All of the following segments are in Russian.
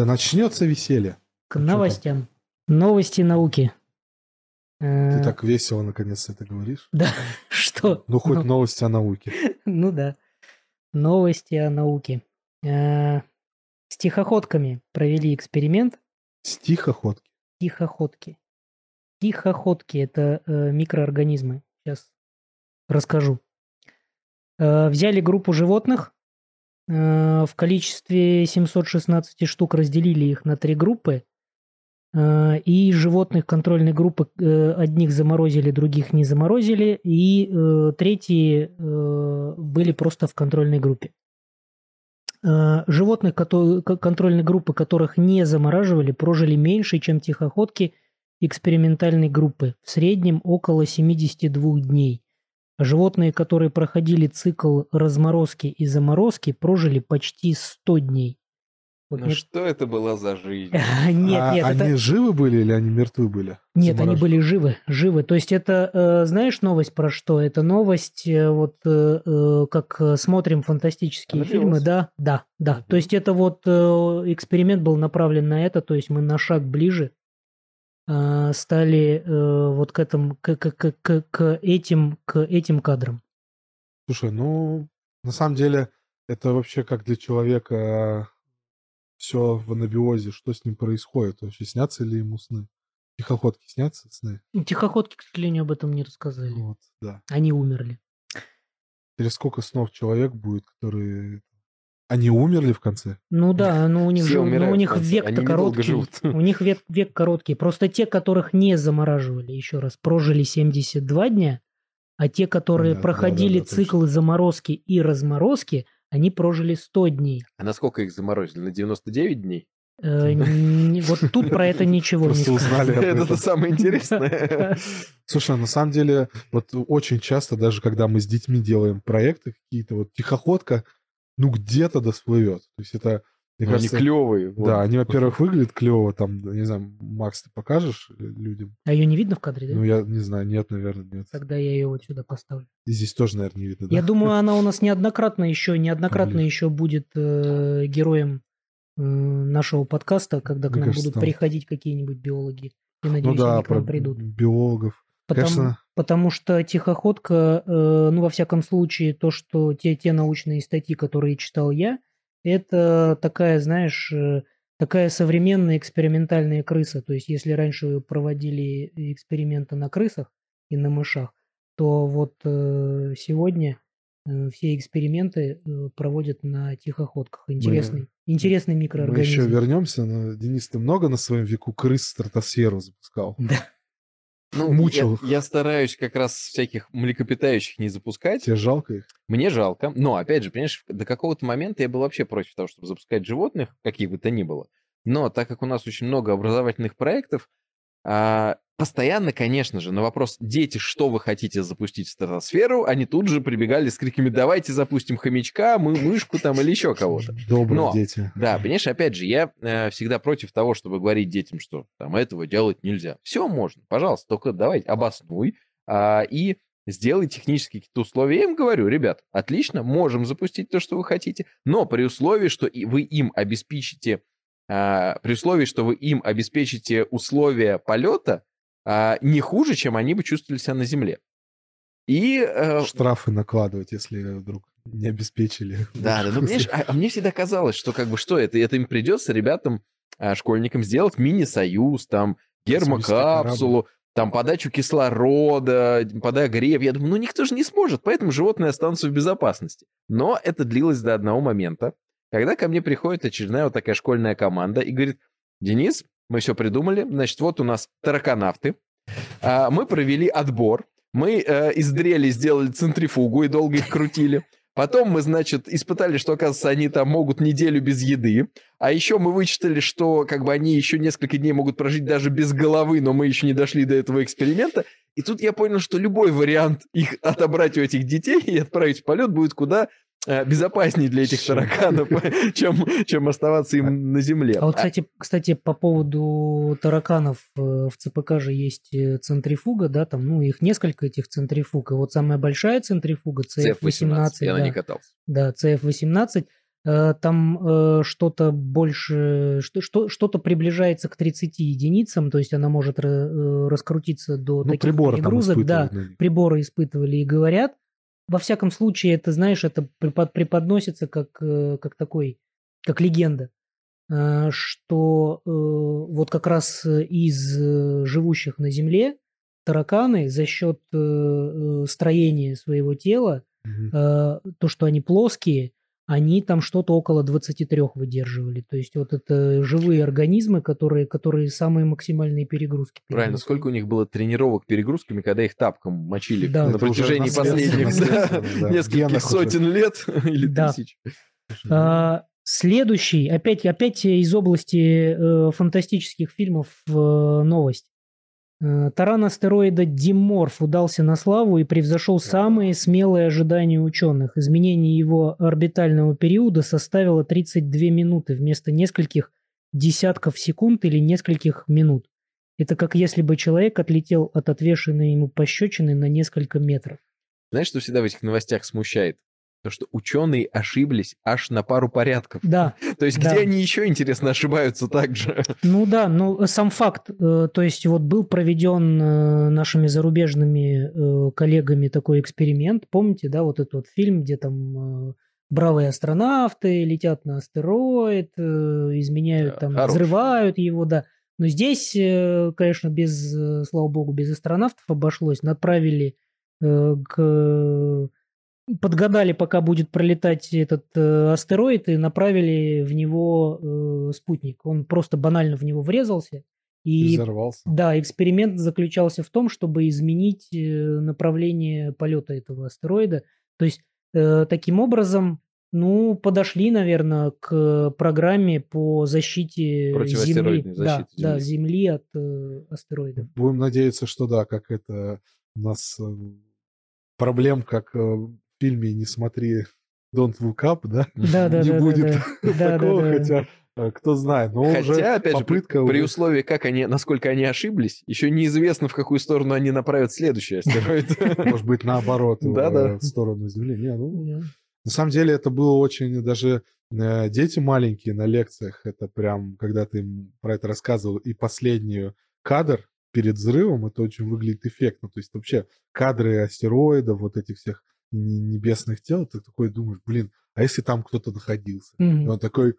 Да начнется веселье. К новостям. Новости науки. Ты Э, так весело наконец это говоришь. Да, что? Ну, хоть Ну, новости о науке. Ну да. Новости о науке. Э, С тихоходками провели эксперимент. Стихоходки. Тихоходки. Тихоходки – это э, микроорганизмы. Сейчас расскажу. Э, взяли группу животных. Э, в количестве 716 штук разделили их на три группы. э, и животных контрольной группы э, одних заморозили, других не заморозили. И третьи были просто в контрольной группе. Животных контрольной группы, которых не замораживали, прожили меньше, чем тихоходки экспериментальной группы, в среднем около 72 дней. Животные, которые проходили цикл разморозки и заморозки, прожили почти 100 дней. Вот Ну нет- что это была за жизнь? Нет, А нет, это- они живы были или они мертвы были? нет, они были живы, живы. То есть это, э, знаешь, новость про что? Это новость, э, вот э, э, как э, смотрим фантастические Она фильмы, да, да, да. Мгм. То есть это вот э, эксперимент был направлен на это, то есть мы на шаг ближе э, стали э, вот к этому, к, к- к- к- к этим, к этим кадрам. Слушай, ну, на самом деле, это вообще как для человека все в анабиозе, что с ним происходит вообще, снятся ли ему сны? Тихоходки снятся сны? Тихоходки, к сожалению, об этом не рассказали. Вот, да. Они умерли. Или сколько снов человек будет, которые... Они умерли в конце? Ну да, но у них же, ну, у них конце, век-то короткий. живут. У них век, век короткий. Просто те, которых не замораживали, еще раз, прожили 72 дня, а те, которые Понятно, проходили да-да-да, точно. циклы заморозки и разморозки, они прожили 100 дней. А насколько их заморозили? На 99 дней? Э, Вот тут про это ничего не Просто узнали Это самое интересное. Слушай, на самом деле, вот очень часто, даже когда мы с детьми делаем проекты какие-то, вот тихоходка, ну, где-то досплывет. То есть это, мне Ну, Они кажется, клевые. да, они, во-первых, выглядят клево, там, не знаю, Макс, ты покажешь людям? А ее не видно в кадре, да? Ну, я не знаю, нет, наверное, нет. Тогда я ее вот сюда поставлю. И здесь тоже, наверное, не видно, да? Я думаю, она у нас неоднократно еще, неоднократно Блин. еще будет э, героем э, нашего подкаста, когда к Мне нам кажется, будут там- приходить какие-нибудь биологи. Я Ну надеюсь, да, они к нам про придут. биологов. Потому, Конечно, потому что тихоходка, э, ну, во всяком случае, то, что те, те научные статьи, которые читал я, это такая, знаешь, э, такая современная экспериментальная крыса. То есть, если раньше проводили эксперименты на крысах и на мышах, то вот э, сегодня э, все эксперименты э, проводят на тихоходках. Интересный, интересный мы микроорганизм. еще вернемся. Но, Денис, ты много на своем веку крыс в стратосферу запускал? Да. Ну, Мучил. Я, я стараюсь как раз всяких млекопитающих не запускать. Тебе жалко их? Мне жалко. Но, опять же, понимаешь, до какого-то момента я был вообще против того, чтобы запускать животных, каких бы то ни было. Но так как у нас очень много образовательных проектов, постоянно, конечно же, на вопрос «Дети, что вы хотите запустить в стратосферу?», они тут же прибегали с криками «Давайте запустим хомячка, мы мышку там или еще кого-то». Добрые Но- дети. Да, понимаешь, опять же, я э, всегда против того, чтобы говорить детям, что там этого делать нельзя. Все можно, пожалуйста, только давай обоснуй а, и сделай технические какие-то условия. Я им говорю, ребят, отлично, можем запустить то, что вы хотите, но при условии, что и вы им обеспечите, а, при условии, что вы им обеспечите условия полета а, не хуже, чем они бы чувствовали себя на Земле. И э, Штрафы накладывать, если вдруг не обеспечили. Да, да, ну, понимаешь, а, а мне всегда казалось, что как бы что это, это им придется ребятам, а, школьникам сделать мини-союз, там, гермокапсулу, там, подачу кислорода, подогрев. Я думаю, ну, никто же не сможет, поэтому животные останутся в безопасности. Но это длилось до одного момента, когда ко мне приходит очередная вот такая школьная команда и говорит, Денис, мы все придумали, значит, вот у нас тараканавты, а, мы провели отбор, мы э, из дрели сделали центрифугу и долго их крутили. Потом мы, значит, испытали, что, оказывается, они там могут неделю без еды. А еще мы вычитали, что как бы они еще несколько дней могут прожить даже без головы, но мы еще не дошли до этого эксперимента. И тут я понял, что любой вариант их отобрать у этих детей и отправить в полет будет куда безопаснее для этих тараканов, чем, чем оставаться им на земле. А вот, кстати, кстати, по поводу тараканов э, в ЦПК же есть э, центрифуга, да, там, ну, их несколько этих центрифуг. И вот самая большая центрифуга, CF-18, CF-18, я на да, ней катался. да, CF-18, Э, там э, что-то больше, что, что, что-то приближается к 30 единицам, то есть она может э, раскрутиться до Ну, таких приборы перегрузок. Да, на приборы испытывали и говорят. Во всяком случае, это, знаешь, это препод- преподносится как, э, как такой, как легенда, э, что э, вот как раз из живущих на Земле тараканы за счет строения своего тела, э, то, что они плоские, они там что-то около 23 выдерживали. То есть вот это живые организмы, которые, которые самые максимальные перегрузки. Правильно, сколько у них было тренировок перегрузками, когда их тапком мочили Да. на протяжении последних нескольких сотен лет или тысяч. А, следующий, опять, опять из области э, фантастических фильмов э, новость. Э, Таран астероида Диморф удался на славу и превзошел самые смелые ожидания ученых. Изменение его орбитального периода составило 32 минуты вместо нескольких десятков секунд или нескольких минут. Это как если бы человек отлетел от отвешенной ему пощечины на несколько метров. Знаешь, что всегда в этих новостях смущает? То, что ученые ошиблись аж на пару порядков. Да, То есть, Да. где они еще, интересно, ошибаются так же? Ну да, ну сам факт, э, то есть вот был проведен э, нашими зарубежными э, коллегами такой эксперимент, помните, да, вот этот вот фильм, где там э, бравые астронавты летят на астероид, э, изменяют там, хороший. взрывают его, да. Но здесь, э, конечно, без, э, слава богу, без астронавтов обошлось, направили э, к подгадали, пока будет пролетать этот э, астероид, и направили в него э, спутник. Он просто банально в него врезался. И И взорвался. да, эксперимент заключался в том, чтобы изменить э, направление полета этого астероида. То есть э, таким образом, ну, подошли, наверное, к программе по защите Земли. Противоастероидной Да, защите да, Земли. Земли от э, астероидов. Будем надеяться, что да, как это у нас э, проблем, как э, фильме «Не смотри Don't Look Up», да? Да, да, не будет такого, хотя э, кто знает. Но уже Хотя, опять же, при, попытка при уже- условии, как они, насколько они ошиблись, еще неизвестно, в какую сторону они направят следующий астероид. может быть, наоборот, э, в сторону Земли. Не, ну, Да. На самом деле это было очень даже э, дети маленькие на лекциях, это прям, когда ты им про это рассказывал, и последний кадр перед взрывом, это очень выглядит эффектно. То есть вообще кадры астероидов, вот этих всех небесных тел, ты такой думаешь, блин, а если там кто-то находился? И Мгм. он такой,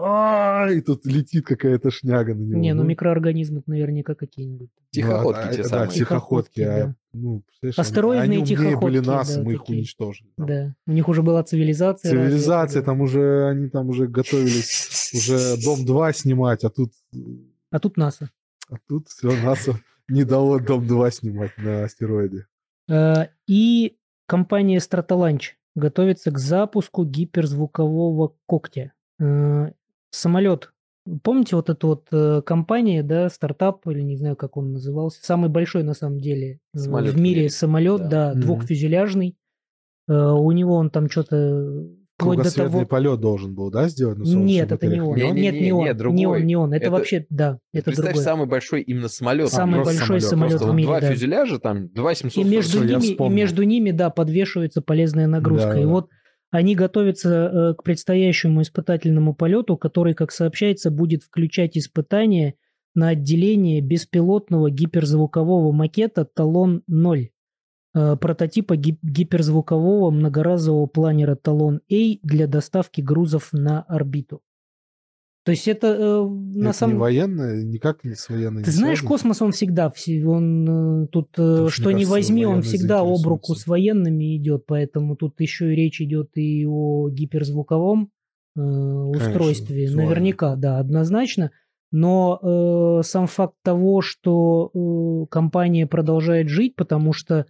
«А, и тут летит какая-то шняга на него. Не, ну микроорганизмы наверняка какие-нибудь. Тихоходки а, те да, самые. тихоходки. а, да. ну, Астероидные они умнее были тихоходки, нас, да, мы их такие. уничтожили. там. Да. У них уже была цивилизация. Цивилизация, да. там уже, они там уже готовились уже Дом 2 снимать, а тут, А тут НАСА. а тут все, НАСА не дало Дом 2 снимать на астероиде. Э, И компания Stratolaunch готовится к запуску гиперзвукового когтя. Э, Самолет. Помните вот эту вот э, компания, да, стартап, или не знаю, как он назывался, самый большой на самом деле Самолет в в мире мире, самолет, да. да, Мгм. двухфюзеляжный. Э, У него он там что-то вплоть до того... полет должен был, да, сделать на Нет, это не он. Не, Нет, не, нет, не, не не, он. Не другой. он, не он. Это, Это- вообще, да, это Представь, другой. самый большой именно самолет. Самый большой самолет, самолет Просто в вот мире, два да. фюзеляжа, там, два И 700 между, Всё, я ними, и между ними, да, подвешивается полезная нагрузка. Да, и да. вот они готовятся э, к предстоящему испытательному полету, который, как сообщается, будет включать испытания на отделение беспилотного гиперзвукового макета «Талон-0», э, прототипа ги- гиперзвукового многоразового планера «Талон-A» для доставки грузов на орбиту. То есть это э, на Это не самом военное, никак не с военной ты не знаешь, связано? космос, он всегда, все- он э, тут, э, что, не возьми, он всегда об руку с военными идет, поэтому тут еще и речь идет и о гиперзвуковом э, устройстве, визуально. наверняка, да, однозначно. Но э, сам факт того, что э, компания продолжает жить, потому что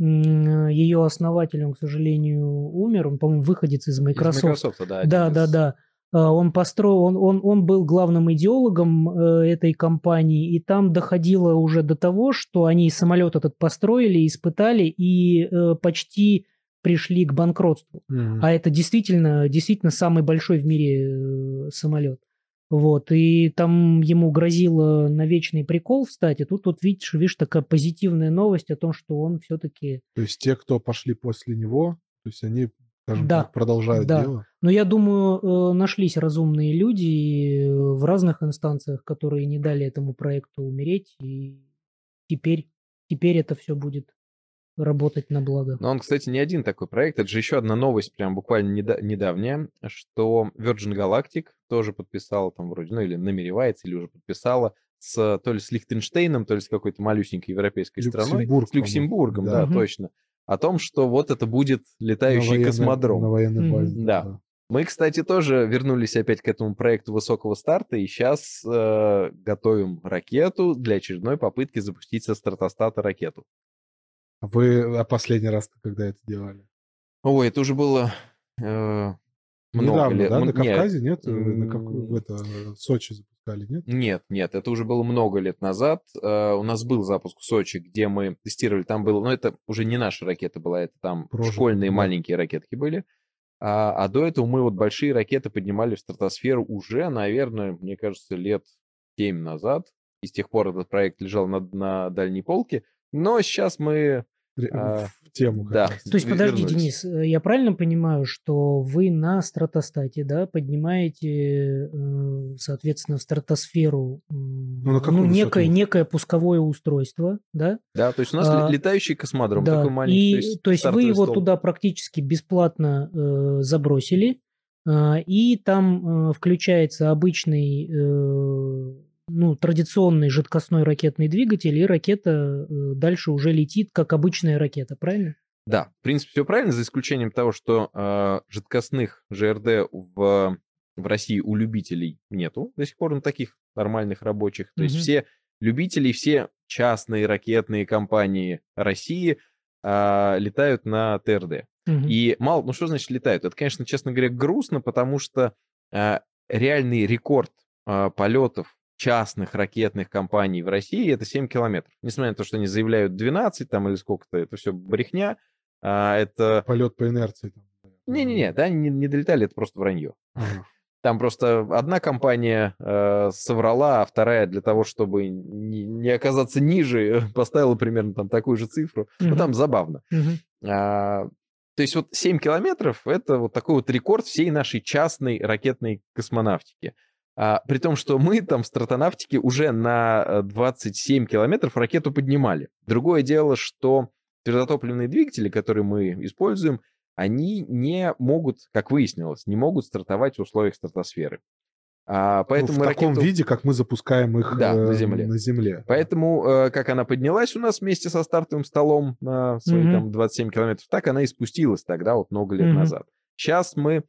ее основатель, он, к сожалению, умер, он, по-моему, выходец из Из Microsoft. Microsoft, да. Да, из- да, да. А, Он построил, он, он, он был главным идеологом э, этой компании, и там доходило уже до того, что они самолет этот построили, испытали и э, почти пришли к банкротству. Мгм. А это действительно, действительно самый большой в мире э, самолет. Вот, и там ему грозило на вечный прикол встать, и тут вот видишь, видишь, такая позитивная новость о том, что он все-таки... То есть те, кто пошли после него, то есть они скажем Да, так, продолжают да. дело. Но я думаю, э, нашлись разумные люди э, в разных инстанциях, которые не дали этому проекту умереть, и теперь, теперь это все будет работать на благо. Но он, кстати, не один такой проект. Это же еще одна новость, прям буквально неда- недавняя, что Virgin Galactic тоже подписала там вроде, ну или намеревается, или уже подписала с то ли с Лихтенштейном, то ли с какой-то малюсенькой европейской страной. Люксембург, С Люксембургом, по-моему. да, Мгм. точно. О том, что вот это будет На летающий военной- космодром. На военной базе. Да. Мы, кстати, тоже вернулись опять к этому проекту высокого старта, и сейчас готовим ракету для очередной попытки запустить со стратостата ракету. Вы а последний раз когда это делали? Ой, это уже было э, много Недавно, лет. да? На нет, Кавказе, нет? Э, На М. в это, в Сочи запускали, нет? Нет, нет, это уже было много лет назад. Э, У нас был запуск в Сочи, где мы тестировали, там было, но это уже не наша ракета была, это там Прожито, школьные да. маленькие ракетки были. А, а до этого мы вот большие ракеты поднимали в стратосферу уже, наверное, мне кажется, лет 7 назад. И с тех пор этот проект лежал на, на дальней полке. Но сейчас мы... А, В тему да. То есть, подожди. Денис, э, я правильно понимаю, что вы на стратостате, да, поднимаете, э, соответственно, в стратосферу Ну, на ну, некое, высоту? некое пусковое устройство, да? Да, то есть у нас А, ле- летающий космодром да. такой маленький. И, то есть, вы стартовый его стол. туда практически бесплатно э, забросили, а, и там э, включается обычный, э, ну, традиционный жидкостной ракетный двигатель, и ракета э, дальше уже летит, как обычная ракета, правильно? Да, в принципе, все правильно, за исключением того, что э, жидкостных ЖРД в, в России у любителей нету до сих пор, ну, таких нормальных рабочих. То есть Мгм. все любители, все частные ракетные компании России э, летают на ТРД. Мгм. И мало, ну что значит летают? Это, конечно, честно говоря, грустно, потому что э, реальный рекорд э, полетов частных ракетных компаний в России это 7 километров. Несмотря на то, что они заявляют 12 там или сколько-то, это все брехня. А, это... Полет по инерции. Не-не-не, да, они не, не долетали, это просто вранье. Там просто одна компания э, соврала, а вторая для того, чтобы не, не оказаться ниже, поставила примерно там такую же цифру. Ну, Мгм. там забавно. Мгм. А, то есть вот 7 километров — это вот такой вот рекорд всей нашей частной ракетной космонавтики. А, при том, что мы там в стратонавтике уже на э, 27 километров ракету поднимали. Другое дело, что твердотопливные двигатели, которые мы используем, они не могут, как выяснилось, не могут стартовать в условиях стратосферы. А, Ну, поэтому в мы таком ракету- виде, как мы запускаем их Да, на э, Земле. на Земле. Поэтому, э, как она поднялась у нас вместе со стартовым столом на свои Мгм. там 27 километров, так она и спустилась тогда, вот много лет Мгм. назад. Сейчас мы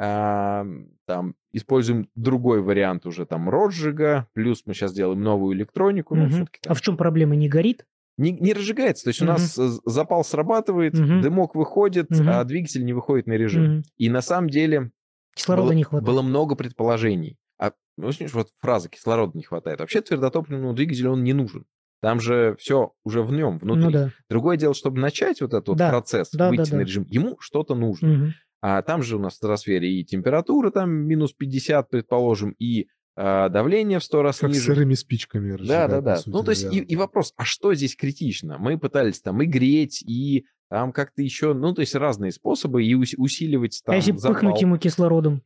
там используем другой вариант уже там розжига, плюс мы сейчас делаем новую электронику, ну, Мгм. всё-таки А в чем проблема? Не горит? не, не разжигается. То есть у Мгм. нас э, запал срабатывает, Мгм. дымок выходит, Мгм. а двигатель не выходит на режим. Мгм. И на самом деле Кислорода было, не хватает. было много предположений. А, ну, знаешь, вот фраза «кислорода не хватает». Вообще твердотопливному двигателю он не нужен. Там же все уже в нем, внутри. Ну да. Другое дело, чтобы начать вот этот Да, процесс, да, выйти да, на да. режим, ему что-то нужно. Мгм. А там же у нас в стратосфере и температура там минус 50, предположим, и а, давление в 100 раз Как ниже. сырыми спичками Да, разжигать, да, да. сути, ну, то есть и, и вопрос, а что здесь критично? Мы пытались там и греть, и там как-то еще, ну, то есть разные способы, и ус- усиливать А там если запал. пыхнуть ему кислородом?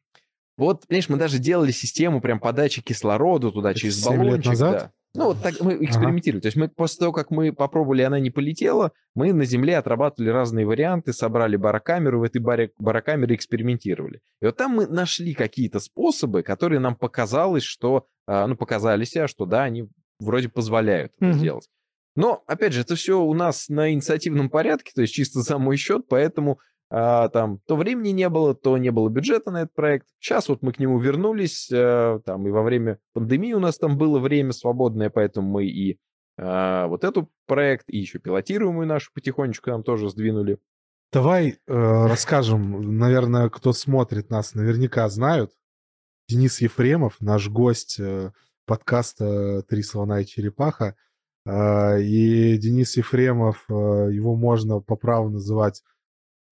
Вот, понимаешь, мы даже делали систему прям подачи кислорода туда Это через 7 лет баллончик. назад? да. Ну, вот так мы экспериментировали. То есть мы после того, как мы попробовали, она не полетела, мы на Земле отрабатывали разные варианты, собрали барокамеру, в этой баре- барокамере экспериментировали. И вот там мы нашли какие-то способы, которые нам показалось, что, а, ну, показались, а, что да, они вроде позволяют это Мгм. сделать. Но, опять же, это все у нас на инициативном порядке, то есть чисто за мой счет, поэтому а, там то времени не было, то не было бюджета на этот проект. Сейчас вот мы к нему вернулись, э, там и во время пандемии у нас там было время свободное, поэтому мы и а, вот этот проект, и еще пилотируемую нашу потихонечку нам тоже сдвинули. Давай э, расскажем, наверное, кто смотрит нас, наверняка знают. Денис Ефремов, наш гость э, подкаста «Три слона и черепаха». Э, И Денис Ефремов, э, его можно по праву называть,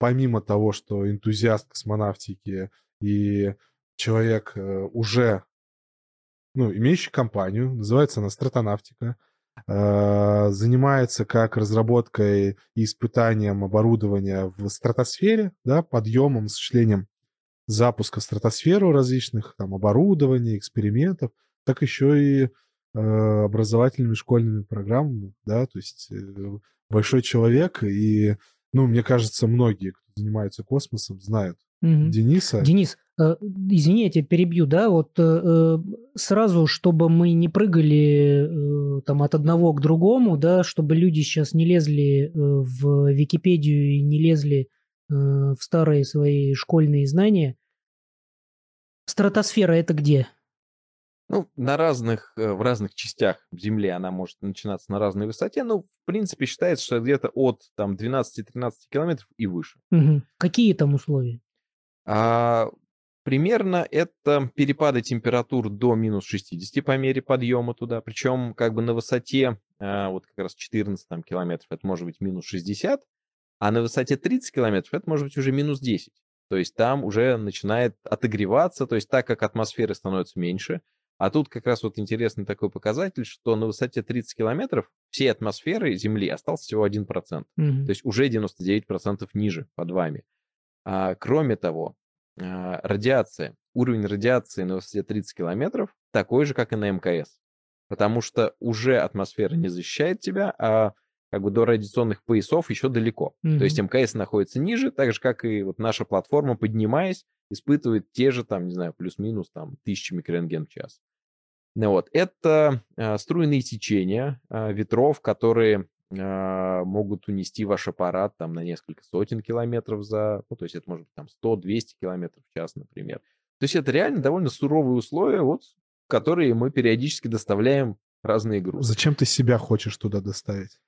помимо того, что энтузиаст космонавтики и человек э, уже, ну, имеющий компанию, называется она «Стратонавтика». э, занимается как разработкой и испытанием оборудования в стратосфере, да, подъемом, осуществлением запуска в стратосферу различных там оборудований, экспериментов, так еще и э, образовательными школьными программами, да, то есть большой человек, и, ну, мне кажется, многие, кто занимается космосом, знают Мгм. Дениса. Денис, э, извини, я тебя перебью, да, вот э, э, сразу, чтобы мы не прыгали э, там от одного к другому, да, чтобы люди сейчас не лезли э, в Википедию и не лезли э, в старые свои школьные знания. Стратосфера это где? Ну, на разных, э, в разных частях Земли она может начинаться на разной высоте, но, в принципе, считается, что где-то от там 12-13 километров и выше. Мгм. Какие там условия? А, примерно это перепады температур до минус 60 по мере подъема туда. Причем как бы на высоте а, вот как раз 14 там, километров это может быть минус 60, а на высоте 30 километров это может быть уже минус 10. То есть там уже начинает отогреваться, то есть так как атмосферы становится меньше. А тут как раз вот интересный такой показатель, что на высоте 30 километров всей атмосферы Земли остался всего 1%. Мгм. То есть уже 99% ниже под вами. А, кроме того, а, радиация, уровень радиации на высоте 30 километров такой же, как и на МКС. Потому что уже атмосфера не защищает тебя, а как бы до радиационных поясов еще далеко. То есть. МКС находится ниже, так же, как и вот наша платформа, поднимаясь, испытывает те же, там, не знаю, плюс-минус, там, тысячи микрорентген в час. Ну вот, это а, струйные течения а, ветров, которые а, могут унести ваш аппарат там на несколько сотен километров за, ну, то есть это может быть там 100-200 километров в час, например. То есть это реально довольно суровые условия, вот, в которые мы периодически доставляем разные грузы. Зачем ты себя хочешь туда доставить?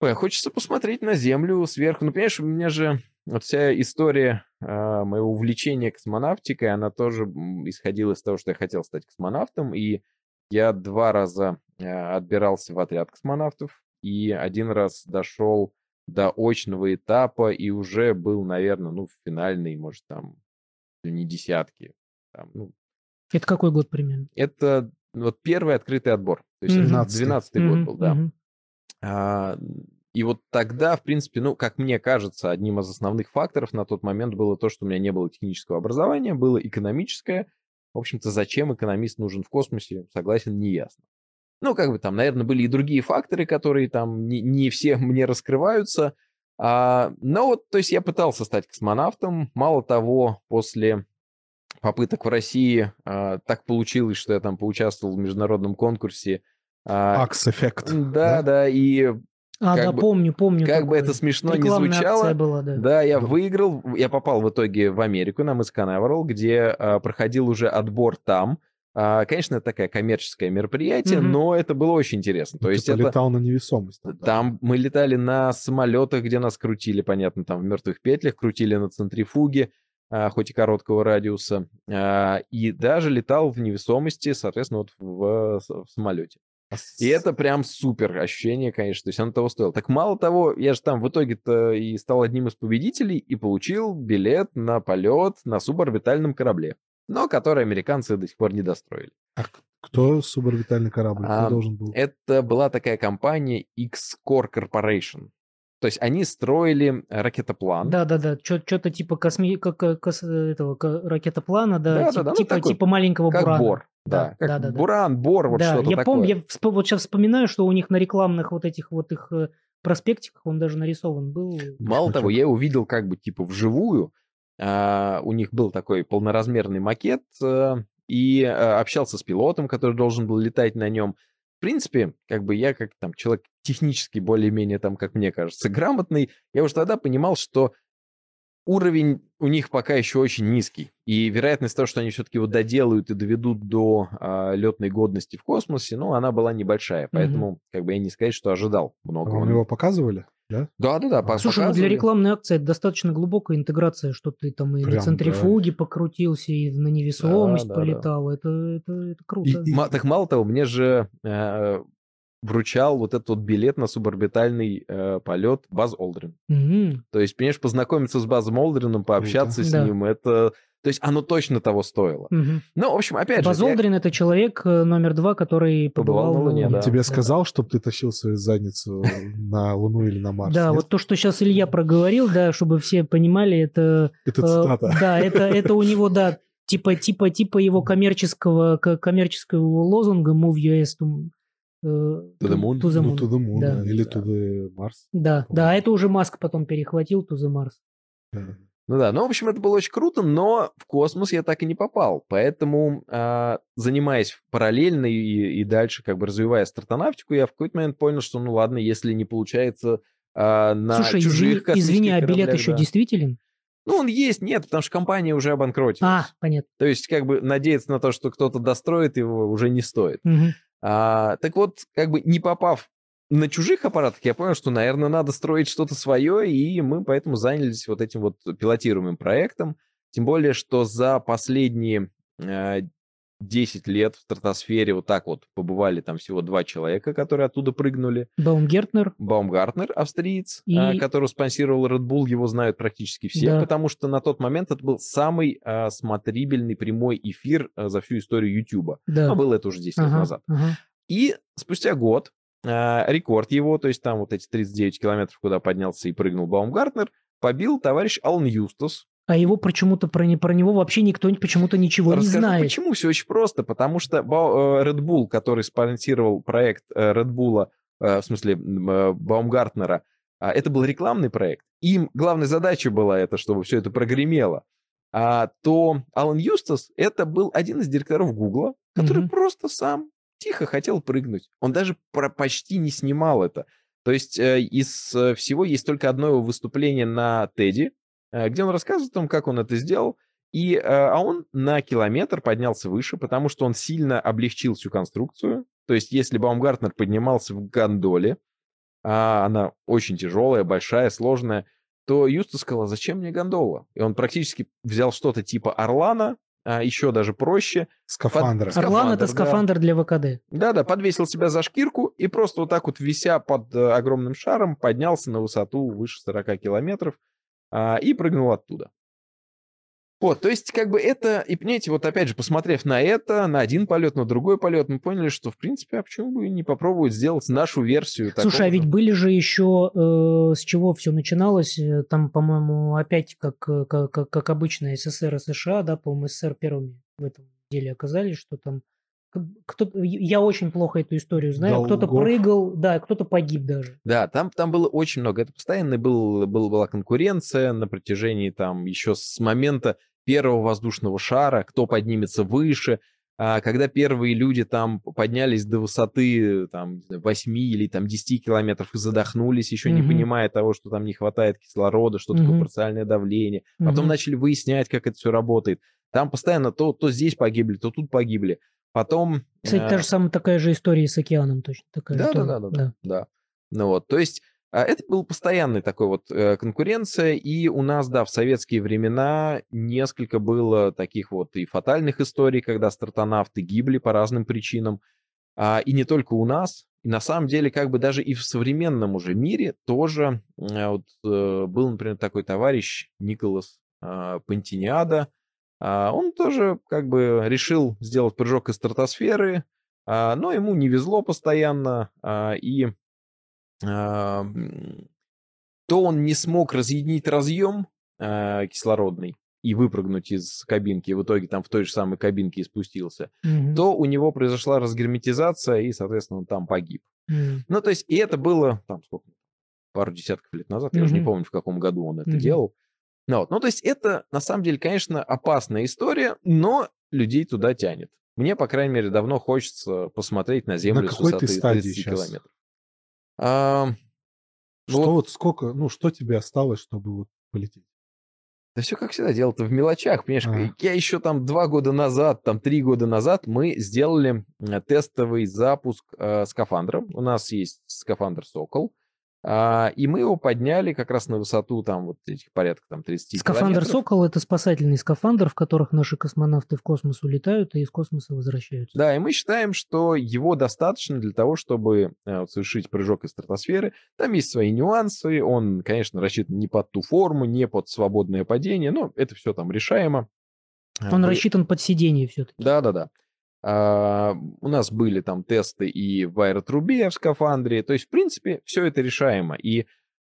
А хочется посмотреть на Землю сверху. Ну, понимаешь, у меня же вот вся история а, моего увлечения космонавтикой, она тоже исходила из того, что я хотел стать космонавтом, и я два раза а, отбирался в отряд космонавтов, и один раз дошел до очного этапа и уже был, наверное, ну, в финальной, может, там, не десятки. Там, ну, Это какой год примерно? это вот первый открытый отбор. То есть это Мгм. 12 год Мгм, был, да. мгм. А, И вот тогда, в принципе, ну, как мне кажется, одним из основных факторов на тот момент было то, что у меня не было технического образования, было экономическое. В общем-то, зачем экономист нужен в космосе, согласен, не ясно. Ну, как бы там, наверное, были и другие факторы, которые там не, не все мне раскрываются. А, но вот, то есть я пытался стать космонавтом. Мало того, после попыток в России а, так получилось, что я там поучаствовал в международном конкурсе. Акс эффект. да, да, и А, Как да, бы- помню, помню. как бы такое. это смешно не звучало, была, да. да, я Да. выиграл, я попал в итоге в Америку на мыс Канаверал, где а, проходил уже отбор там. А, конечно, это такое коммерческое мероприятие, Мгм. но это было очень интересно. То Ну, есть ты это полетал на невесомость. тогда. там мы летали на самолетах, где нас крутили, понятно, там в мертвых петлях, крутили на центрифуге, а, хоть и короткого радиуса, а, и даже летал в невесомости, соответственно, вот в, в самолете. И это прям супер ощущение, конечно, то есть оно того стоило. Так мало того, я же там в итоге-то и стал одним из победителей и получил билет на полет на суборбитальном корабле, но который американцы до сих пор не достроили. А кто суборбитальный корабль? Кто А, должен был? Это была такая компания X-Core Corporation. То есть они строили ракетоплан. Да, да, да. Что-то типа косми... как, э, кос- этого ракетоплана, да, Да, да, тип- да, ну типа, такой, типа маленького как бурана. Бор. Да, Да, как да, да, да. Буран, Бор, вот да, что-то я такое. помню, я всп- вот сейчас вспоминаю, что у них на рекламных вот этих вот их э, проспектиках он даже нарисован был. Мало того, я его видел как бы типа вживую. А, у них был такой полноразмерный макет, а, и а, общался с пилотом, который должен был летать на нем. В принципе, как бы я как там человек технически более-менее там, как мне кажется, грамотный, я уже тогда понимал, что уровень у них пока еще очень низкий. И вероятность того, что они все-таки его доделают и доведут до а, летной годности в космосе, ну, она была небольшая. Поэтому, как бы я не сказать, что ожидал А много. Вам его показывали? Да? Да, да, да. Слушай, ну для рекламной акции это достаточно глубокая интеграция, что ты там и Прям, на центрифуге покрутился, и на невесомость Да, да, да. полетал. Это, это, это круто. И- и- так мало того, мне же э, вручал вот этот вот билет на суборбитальный э, полет Баз Олдрин. Мгм. То есть, понимаешь, познакомиться с Базом Олдрином, пообщаться с Да. ним, это То есть оно точно того стоило. Мгм. Ну, в общем, опять Базз же... я- Олдрин это человек э, номер два, который Побывал побывал, на Луне, да. Тебе сказал, чтобы ты тащил свою задницу на Луну или на Марс? Да, вот то, что сейчас Илья проговорил, да, чтобы все понимали, это... Это э, цитата. Да, это, это у него, да, типа, типа, типа его коммерческого, коммерческого лозунга Move US to, э, To the moon? To the Ну, moon. to the moon, Да. да, или Да. to the Mars. Да, да, а это уже Маск потом перехватил To the Mars. Да. Ну да, ну, в общем, это было очень круто, но в космос я так и не попал. Поэтому, а, занимаясь параллельно и, и дальше, как бы развивая стартанавтику, я в какой-то момент понял, что, ну ладно, если не получается а, на Слушай, извини, чужих космических извини, а билет еще да. действителен? Ну, он есть, нет, потому что компания уже обанкротилась. А, понятно. То есть, как бы надеяться на то, что кто-то достроит его, уже не стоит. Мгм. А, так вот, как бы не попав на чужих аппаратах, я понял, что, наверное, надо строить что-то свое, и мы поэтому занялись вот этим вот пилотируемым проектом. Тем более, что за последние э, 10 лет в стратосфере вот так вот побывали там всего два человека, которые оттуда прыгнули. Баумгертнер. Баумгартнер, австриец, И- а, который спонсировал Red Bull, его знают практически все, Да. потому что на тот момент это был самый а, смотрибельный прямой эфир а, за всю историю YouTube. Да. Но было это уже 10 лет Ага, назад. ага. И спустя год а, рекорд его, то есть там вот эти 39 километров, куда поднялся и прыгнул Баумгартнер, побил товарищ Алан Юстас. А его почему-то про, не- про него вообще никто ни- почему-то ничего не Расскажу, знает. почему все очень просто. Потому что э, Red Bull, который спонсировал проект э, Red Bull, э, в смысле Баумгартнера, а, это был рекламный проект. Им главной задачей была это, чтобы все это прогремело. А, то Алан Юстас это был один из директоров Гугла, который Мгм. просто сам тихо хотел прыгнуть. Он даже про- почти не снимал это. То есть э, из э, всего есть только одно его выступление на Теди, э, где он рассказывает о том, как он это сделал. И, а он на километр поднялся выше, потому что он сильно облегчил всю конструкцию. То есть если Баумгартнер поднимался в гондоле, а она очень тяжелая, большая, сложная, то Юстас сказал, зачем мне гондола? И он практически взял что-то типа Орлана, а еще даже проще. Скафандра. Под- Орлан это скафандр, да. скафандр для ВКД. Да-да, подвесил себя за шкирку и просто вот так вот, вися под э, огромным шаром, поднялся на высоту выше 40 километров а, и прыгнул оттуда. Вот, то есть, как бы это, и понимаете, вот опять же, посмотрев на это, на один полет, на другой полет, мы поняли, что, в принципе, а почему бы не попробовать сделать нашу версию Слушай, а такого ведь же? были же еще, э, с чего все начиналось, э, там, по-моему, опять, как, э, как, как, как обычно, СССР и США, да, по-моему, СССР первыми в этом деле оказались, что там кто я очень плохо эту историю знаю, кто-то Долгов. прыгал, да, кто-то погиб даже. Да, там, там было очень много. Это постоянно был, был, была конкуренция на протяжении там еще с момента первого воздушного шара, кто поднимется выше. А когда первые люди там поднялись до высоты там, не знаю, 8 или там 10 километров и задохнулись, еще не Мгм. понимая того, что там не хватает кислорода, что такое Мгм. парциальное давление. Потом Мгм. начали выяснять, как это все работает. Там постоянно то, то здесь погибли, то тут погибли. Потом... Кстати, э, та же самая такая же история с океаном точно такая. же да, да, да, да, да, да. Ну вот, то есть это был постоянный такой вот э, конкуренция, и у нас, да, в советские времена несколько было таких вот и фатальных историй, когда стартонавты гибли по разным причинам, А, и не только у нас, и на самом деле как бы даже и в современном уже мире тоже э, вот, э, был, например, такой товарищ Николас а, Пантиниада, А, он тоже как бы решил сделать прыжок из стратосферы, а, но ему не везло постоянно, а, и а, то он не смог разъединить разъем а, кислородный и выпрыгнуть из кабинки, и в итоге там в той же самой кабинке и спустился, Мгм. то у него произошла разгерметизация, и, соответственно, он там погиб. Мгм. Ну, то есть, и это было, там, сколько, пару десятков лет назад, я уже не помню, в каком году он это Мгм. делал. Ну, вот. ну, то есть, это, на самом деле, конечно, опасная история, но людей туда тянет. Мне, по крайней мере, давно хочется посмотреть на Землю с какой ты высоты стадии 30 щас? километров. А, Что вот, вот сколько, ну, что тебе осталось, чтобы вот полететь? да все как всегда, дело-то в мелочах, понимаешь? А. Я еще там два года назад, там три года назад мы сделали э, тестовый запуск э, скафандра. У нас есть скафандр «Сокол», и мы его подняли как раз на высоту там вот этих порядка там 30 Скафандр километров. «Сокол» — это спасательный скафандр, в которых наши космонавты в космос улетают и из космоса возвращаются. Да, и мы считаем, что его достаточно для того, чтобы э, вот совершить прыжок из стратосферы. Там есть свои нюансы. Он, конечно, рассчитан не под ту форму, не под свободное падение, но это все там решаемо. Он рассчитан под сиденье все-таки. Да-да-да. А, у нас были там тесты и в аэротрубе, в скафандре. То есть, в принципе, все это решаемо. И,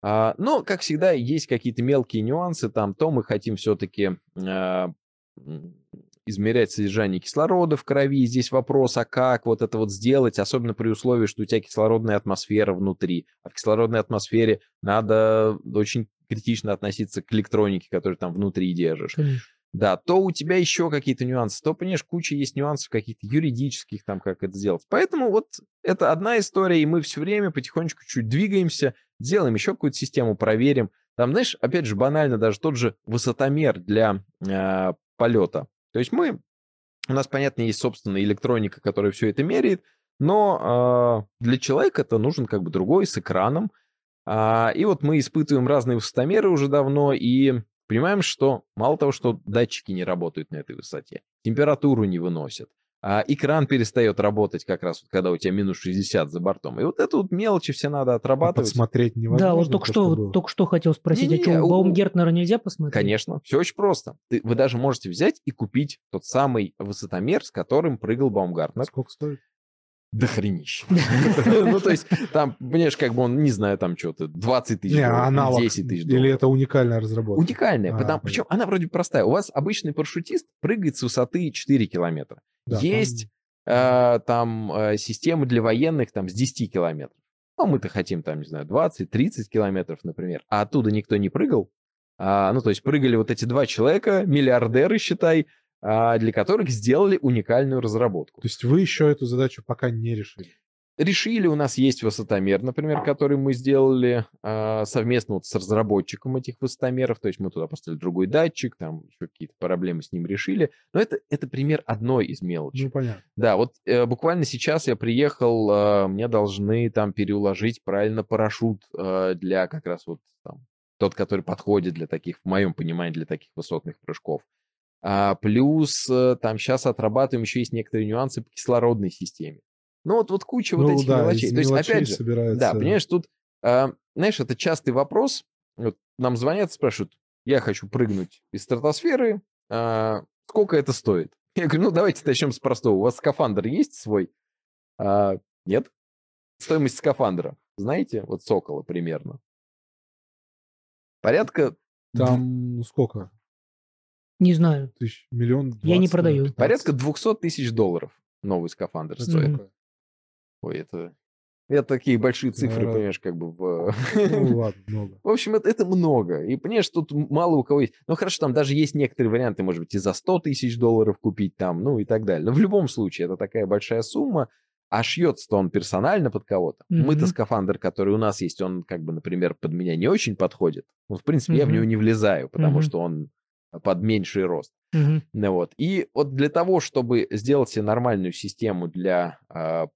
а, но, как всегда, есть какие-то мелкие нюансы. Там то мы хотим все-таки а, измерять содержание кислорода в крови. Здесь вопрос, а как вот это вот сделать, особенно при условии, что у тебя кислородная атмосфера внутри. А в кислородной атмосфере надо очень критично относиться к электронике, которую там внутри держишь. Конечно. Да, то у тебя еще какие-то нюансы, то, понимаешь, куча есть нюансов каких-то юридических, там, как это сделать. Поэтому вот это одна история, и мы все время потихонечку чуть двигаемся, делаем еще какую-то систему, проверим. Там, знаешь, опять же, банально даже тот же высотомер для э, полета. То есть мы, у нас, понятно, есть собственная электроника, которая все это меряет, но э, для человека это нужен как бы другой с экраном. А, и вот мы испытываем разные высотомеры уже давно и понимаем, что мало того, что датчики не работают на этой высоте, температуру не выносят, а экран перестает работать как раз, вот, когда у тебя минус 60 за бортом. И вот это вот мелочи все надо а отрабатывать. А посмотреть невозможно. Да, вот только что, вот, только что хотел спросить, не, не, а что, у Баумгертнера нельзя посмотреть? Конечно, все очень просто. Ты, вы даже можете взять и купить тот самый высотомер, с которым прыгал Баумгартнер. Сколько стоит? До хренища. Ну, то есть, там, понимаешь, как бы он, не знаю, там что-то, 20 тысяч долларов, 10 тысяч. Или это уникальная разработка? Уникальная, а, потому, причем она вроде простая. У вас обычный парашютист прыгает с высоты 4 километра. Есть э, там э, системы для военных там с 10 километров. Ну, мы-то хотим там, не знаю, 20-30 километров, например. А оттуда никто не прыгал. А, ну, то есть прыгали вот эти два человека, миллиардеры, считай, а, для которых сделали уникальную разработку. То есть вы еще эту задачу пока не решили? Решили, у нас есть высотомер, например, который мы сделали э, совместно вот с разработчиком этих высотомеров, то есть мы туда поставили другой датчик, там еще какие-то проблемы с ним решили, но это, это пример одной из мелочей. Ну, понятно. Да, вот э, буквально сейчас я приехал, э, мне должны там переуложить правильно парашют э, для как раз вот там, тот, который подходит для таких, в моем понимании, для таких высотных прыжков. А, плюс э, там сейчас отрабатываем, еще есть некоторые нюансы по кислородной системе. Ну вот, вот куча ну, вот этих да, мелочей. То есть, опять же, собирается... да, понимаешь, тут, э, знаешь, это частый вопрос. Вот нам звонят, спрашивают, я хочу прыгнуть из стратосферы, э, сколько это стоит? Я говорю, ну давайте начнем с простого. У вас скафандр есть свой? А, нет. Стоимость скафандра. Знаете, вот Сокола примерно. Порядка... Там сколько? Не знаю. Тысяч, миллион, 20, Я не продаю. 15. Порядка 200 тысяч долларов новый скафандр стоит. Mm-hmm. Ой, это... Это такие большие цифры, понимаешь, как бы в... Ну ладно, много. В общем, это, это много. И, понимаешь, тут мало у кого есть... Ну, хорошо, там даже есть некоторые варианты, может быть, и за 100 тысяч долларов купить там, ну и так далее. Но в любом случае, это такая большая сумма, а шьется-то он персонально под кого-то. Mm-hmm. Мы-то скафандр, который у нас есть, он, как бы, например, под меня не очень подходит. Ну, в принципе, mm-hmm. я в него не влезаю, потому mm-hmm. что он под меньший рост. Ну, вот. И вот для того, чтобы сделать себе нормальную систему для э,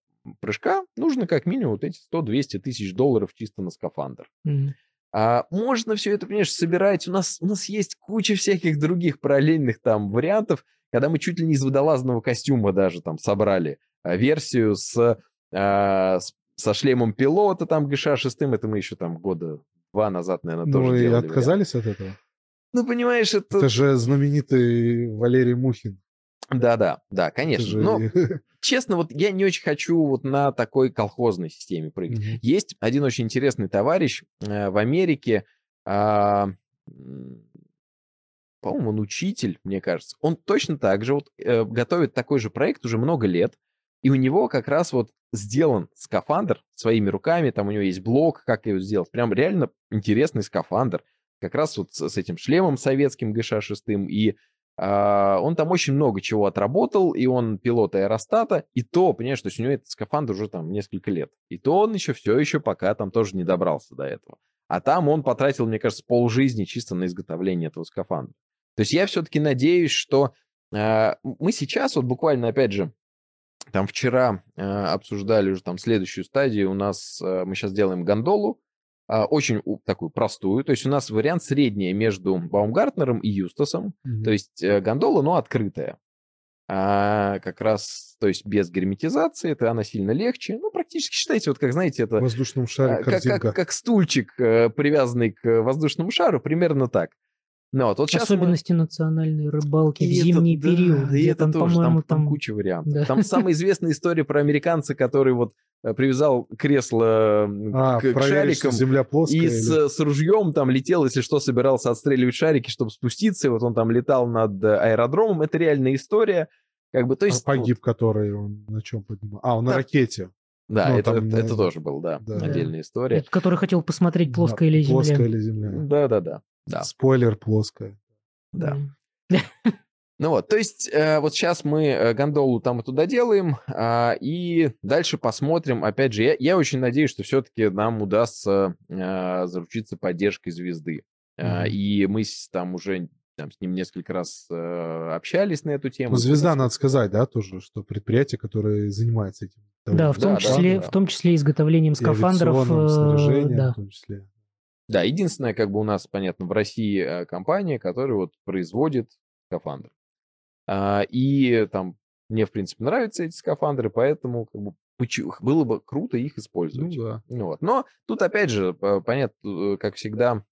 прыжка, нужно как минимум вот эти 100-200 тысяч долларов чисто на скафандр. Mm-hmm. А, можно все это, понимаешь, собирать. У нас, у нас есть куча всяких других параллельных там вариантов, когда мы чуть ли не из водолазного костюма даже там собрали а, версию с, а, с, со шлемом пилота там ГШ-6, это мы еще там года два назад, наверное, ну, тоже и делали. отказались вариант. от этого? Ну, понимаешь, это... Это же знаменитый Валерий Мухин. Да-да, да, конечно. Но, честно, вот я не очень хочу вот на такой колхозной системе прыгать. Угу. Есть один очень интересный товарищ э, в Америке, э, по-моему, он учитель, мне кажется. Он точно так же вот э, готовит такой же проект уже много лет, и у него как раз вот сделан скафандр своими руками, там у него есть блок, как его сделать. Прям реально интересный скафандр как раз вот с, этим шлемом советским ГШ-6, и а, он там очень много чего отработал, и он пилот аэростата, и то, понимаешь, то есть у него этот скафандр уже там несколько лет, и то он еще все еще пока там тоже не добрался до этого. А там он потратил, мне кажется, полжизни чисто на изготовление этого скафандра. То есть я все-таки надеюсь, что э, мы сейчас, вот буквально, опять же, там вчера э, обсуждали уже там следующую стадию. У нас мы сейчас делаем гондолу, очень такую простую. То есть у нас вариант средний между Баумгартнером и Юстасом. Mm-hmm. То есть э, гондола, но открытая. А, как раз, то есть без герметизации, это она сильно легче. Ну, практически считайте, вот как, знаете, это... В воздушном шаре как, как, как стульчик, э, привязанный к воздушному шару, примерно так. Ну, вот, вот сейчас мы- Особенности национальной рыбалки в И это- зимний да, период, и где это там, тоже, по-моему, там, там... куча вариантов. Да. Там самая известная история про американца, который вот э, привязал кресло А, к, к шарикам земля плоская. и или- с, с ружьем там летел, если что, собирался отстреливать шарики, чтобы спуститься. И вот он там летал над э, аэродромом. Это реальная история. Как бы, то А есть... ну, погиб, который он на чем поднимал? А, он на Да. ракете. да, ну, это, там, это, это да, тоже был, да, да. отдельная история. Этот, который хотел посмотреть, плоская Да, или земля. Плоская или земля. Да-да-да. Да, Спойлер, плоская. да. Ну вот, то есть э, вот сейчас мы э, гондолу там и туда делаем, а, и дальше посмотрим. Опять же, я, я очень надеюсь, что все-таки нам удастся э, заручиться поддержкой звезды. Э, Мгм. И мы с- там уже там, с ним несколько раз э, общались на эту тему. Ну, звезда, надо сказать, да, тоже, что предприятие, которое занимается этим. Да, в том, Да, числе, да. в том числе изготовлением скафандров. э, да. в том числе. Да, единственное, как бы у нас, понятно, в России э, компания, которая вот производит скафандры. А, И там мне, в принципе, нравятся эти скафандры, поэтому как бы, было бы круто их использовать. Ну да. Вот. Но тут, опять же, понятно, э, как всегда,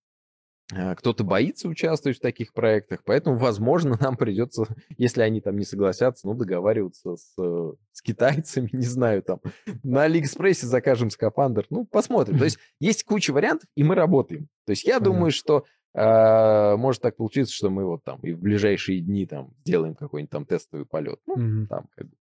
кто-то боится участвовать в таких проектах, поэтому, возможно, нам придется, если они там не согласятся, ну, договариваться с, э, с китайцами, не знаю, там, на Алиэкспрессе закажем скафандр, ну, посмотрим. То есть есть куча вариантов, и мы работаем. То есть я думаю, что э, может так получиться, что мы вот там и в ближайшие дни там сделаем какой-нибудь там тестовый полет. Ну, там как бы.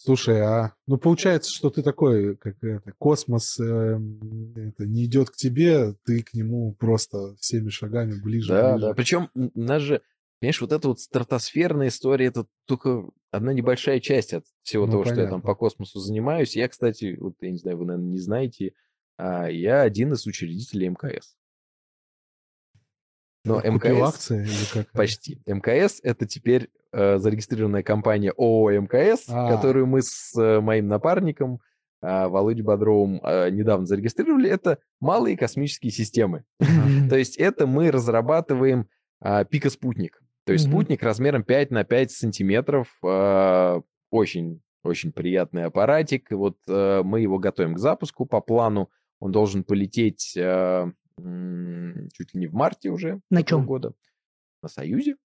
Слушай, а ну получается, что ты такой, как это, космос эм, это, не идет к тебе, ты к нему просто всеми шагами ближе. Да, ближе. да. Причем нас же, понимаешь, вот эта вот стратосферная история, это только одна небольшая часть от всего Ну, того, что я там понятно. по космосу занимаюсь. Я, кстати, вот я не знаю, вы, наверное, не знаете, а, я один из учредителей МКС. Но Купил МКС акции или как? почти. МКС это теперь э, зарегистрированная компания ООО МКС, А. которую мы с э, моим напарником а, Володей Бодровым а, недавно зарегистрировали. Это малые космические системы. То есть это мы разрабатываем а, пикоспутник. То есть спутник размером 5 на 5 сантиметров. а, очень, очень приятный аппаратик. И вот а, мы его готовим к запуску по плану. Он должен полететь м, чуть ли не в марте уже На этого чём? года. На Союзе.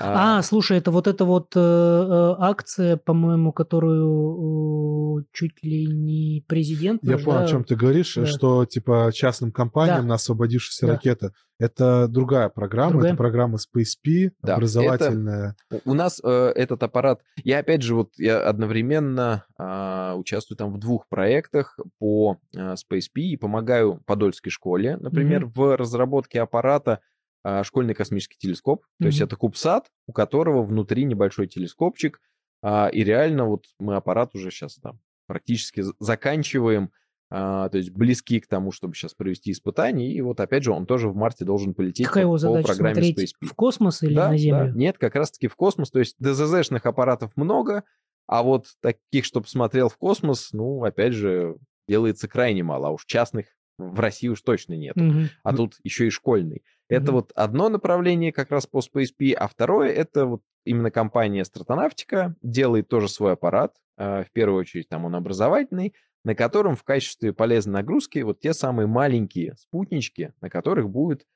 А, А, слушай, это вот эта вот э, э, акция, по-моему, которую э, чуть ли не президент. Я понял, о чем ты говоришь, да. что типа частным компаниям Да. на освободившаяся Да. ракета. Это другая программа, Другая. это программа SpaceP, Да, образовательная. У- У нас э, этот аппарат, я опять же вот я одновременно а, участвую там в двух проектах по а, SpaceP и помогаю Подольской школе, например, в разработке аппарата а, школьный космический телескоп. То есть это кубсат, у которого внутри небольшой телескопчик, а, и реально вот мы аппарат уже сейчас там практически заканчиваем. А, то есть близки к тому, чтобы сейчас провести испытания. И вот опять же он тоже в марте должен полететь Какая по, его по задача программе смотреть SpaceP. в космос или Да, на да. Землю? Нет, как раз-таки в космос. То есть ДЗЗшных аппаратов много, а вот таких, чтобы смотрел в космос, ну, опять же, делается крайне мало. А уж частных в России уж точно нет. Мгм. А тут еще и школьный. Это Мгм. вот одно направление как раз по SpaceP, а второе это вот именно компания Стратонавтика делает тоже свой аппарат. э, В первую очередь там он образовательный, на котором в качестве полезной нагрузки вот те самые маленькие спутнички, на которых будут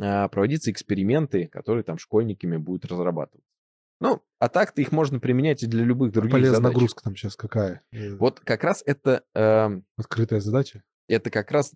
а, проводиться эксперименты, которые там школьниками будут разрабатывать. Ну, а так-то их можно применять и для любых других Полезная задач. нагрузка там сейчас какая? Э, Вот как раз это эм, Открытая задача? это как раз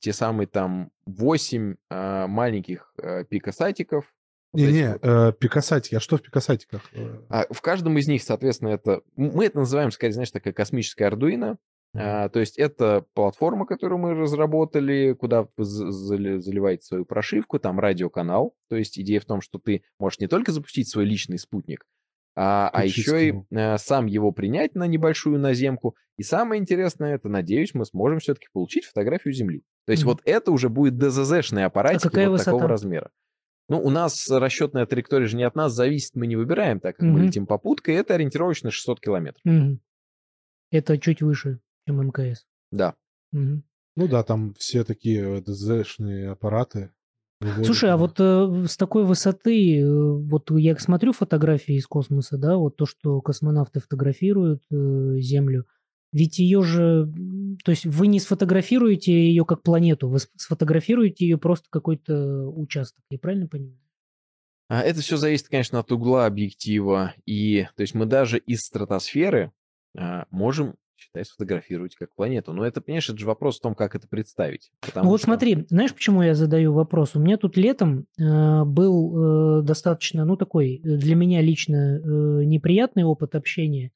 те самые там 8 а, маленьких а, пикосатиков. Не-не, э, пикасатики. А что в пикасатиках? А в каждом из них, соответственно, это... Мы это называем, скорее, знаешь, такая космическая Arduino. А, то есть это платформа, которую мы разработали, куда вы за- зали- заливаете свою прошивку, там радиоканал. То есть идея в том, что ты можешь не только запустить свой личный спутник, а, а еще и э, сам его принять на небольшую наземку. И самое интересное, это, надеюсь, мы сможем все-таки получить фотографию Земли. То есть Мгм. вот это уже будет ДЗЗшные аппаратики какая вот такого размера. Ну, у нас расчетная траектория же не от нас зависит, мы не выбираем, так как мы Мгм. летим попуткой, это ориентировочно 600 километров. Мгм. Это чуть выше, чем МКС. Да. Мгм. Ну да, там все такие ДЗшные аппараты. выводят Слушай, а вот э, с такой высоты, э, вот я смотрю фотографии из космоса, да, вот то, что космонавты фотографируют э, Землю, ведь ее же, то есть вы не сфотографируете ее как планету, вы сфотографируете ее просто какой-то участок, я правильно понимаю? А, это все зависит, конечно, от угла объектива. И, то есть мы даже из стратосферы а, можем считай, сфотографировать как планету. Но это, понимаешь, это же вопрос в том, как это представить. Ну вот что... смотри, знаешь, почему я задаю вопрос? У меня тут летом э, был э, достаточно, ну такой, э, для меня лично э, неприятный опыт общения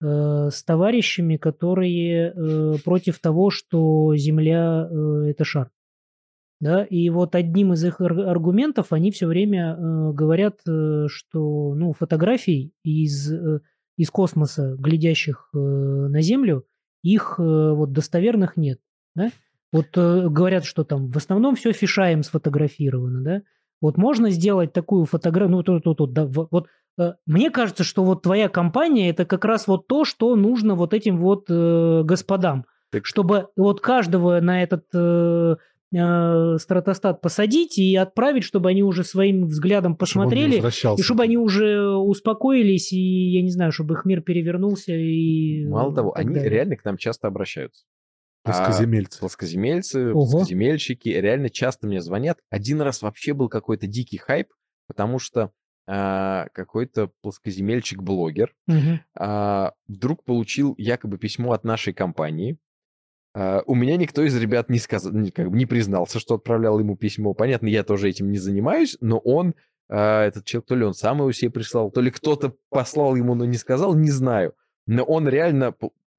с товарищами, которые э, против того, что Земля э, это шар. Да, и вот одним из их аргументов они все время э, говорят, э, что ну, фотографий из э, из космоса, глядящих э, на Землю, их э, вот достоверных нет. Да? Вот э, говорят, что там в основном все фишаем сфотографировано, да? Вот можно сделать такую фотографию, ну, тут, тут, тут, да, вот, вот э, мне кажется, что вот твоя компания это как раз вот то, что нужно вот этим вот э, господам, так... чтобы вот каждого на этот э, э, стратостат посадить и отправить, чтобы они уже своим взглядом посмотрели, чтобы и чтобы они уже успокоились, и, я не знаю, чтобы их мир перевернулся. И Мало того, они далее. реально к нам часто обращаются. Плоскоземельцы. А, плоскоземельцы, Ого. плоскоземельщики реально часто мне звонят. Один раз вообще был какой-то дикий хайп, потому что а, какой-то плоскоземельщик-блогер угу. а, вдруг получил якобы письмо от нашей компании, Uh, у меня никто из ребят не сказал, не, как бы не признался, что отправлял ему письмо. Понятно, я тоже этим не занимаюсь, но он, этот человек, то ли он сам его себе прислал, то ли кто-то послал ему, но не сказал, не знаю. Но он реально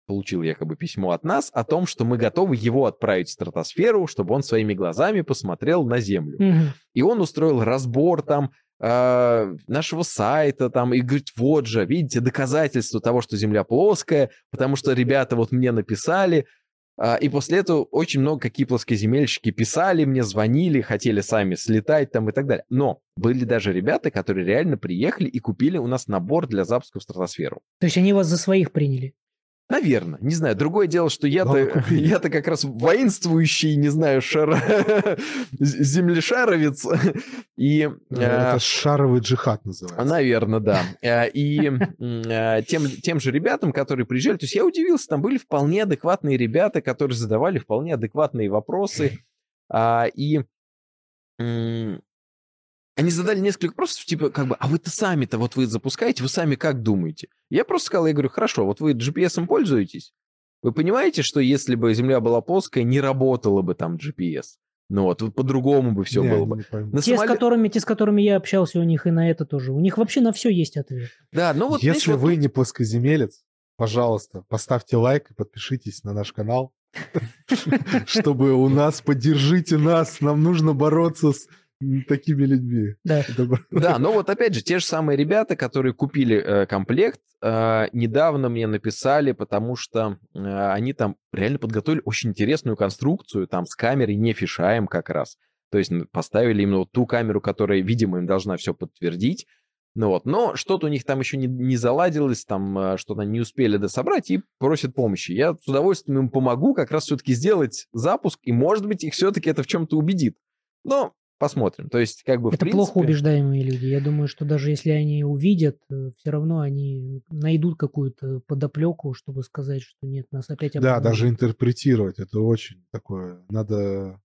получил якобы письмо от нас о том, что мы готовы его отправить в стратосферу, чтобы он своими глазами посмотрел на Землю. Mm-hmm. И он устроил разбор там э, нашего сайта там и говорит, вот же, видите, доказательство того, что Земля плоская, потому что ребята вот мне написали, а, и после этого очень много какие плоскоземельщики писали мне, звонили, хотели сами слетать там и так далее. Но были даже ребята, которые реально приехали и купили у нас набор для запуска в стратосферу. То есть они вас за своих приняли? Наверное, не знаю. Другое дело, что я-то, я-то как раз воинствующий, не знаю, шар... землешаровец. И, ну, Это э, шаровый джихад называется. Наверное, да. Э, и э, тем, тем же ребятам, которые приезжали, то есть я удивился, там были вполне адекватные ребята, которые задавали вполне адекватные вопросы. А, и они задали несколько вопросов, типа, как бы, а вы-то сами-то, вот вы запускаете, вы сами как думаете? Я просто сказал, я говорю, хорошо, вот вы GPS пользуетесь? Вы понимаете, что если бы Земля была плоская, не работало бы там GPS? Ну вот, по-другому бы все не, было бы. На те, самолет... с которыми, те, с которыми я общался, у них и на это тоже. У них вообще на все есть ответ. Да, ну вот... Если вы вот... не плоскоземелец, пожалуйста, поставьте лайк и подпишитесь на наш канал, чтобы у нас, поддержите нас, нам нужно бороться с такими людьми. Да. Да, но вот опять же, те же самые ребята, которые купили э, комплект, э, недавно мне написали, потому что э, они там реально подготовили очень интересную конструкцию, там с камерой не фишаем как раз. То есть поставили именно вот ту камеру, которая, видимо, им должна все подтвердить. Ну вот, но что-то у них там еще не, не заладилось, там что-то не успели дособрать и просят помощи. Я с удовольствием им помогу как раз все-таки сделать запуск, и может быть их все-таки это в чем-то убедит. Но Посмотрим. То есть, как бы, Это принципе... плохо убеждаемые люди. Я думаю, что даже если они увидят, э, все равно они найдут какую-то подоплеку, чтобы сказать, что нет, нас опять обманули. Да, даже интерпретировать. Это очень такое. Надо...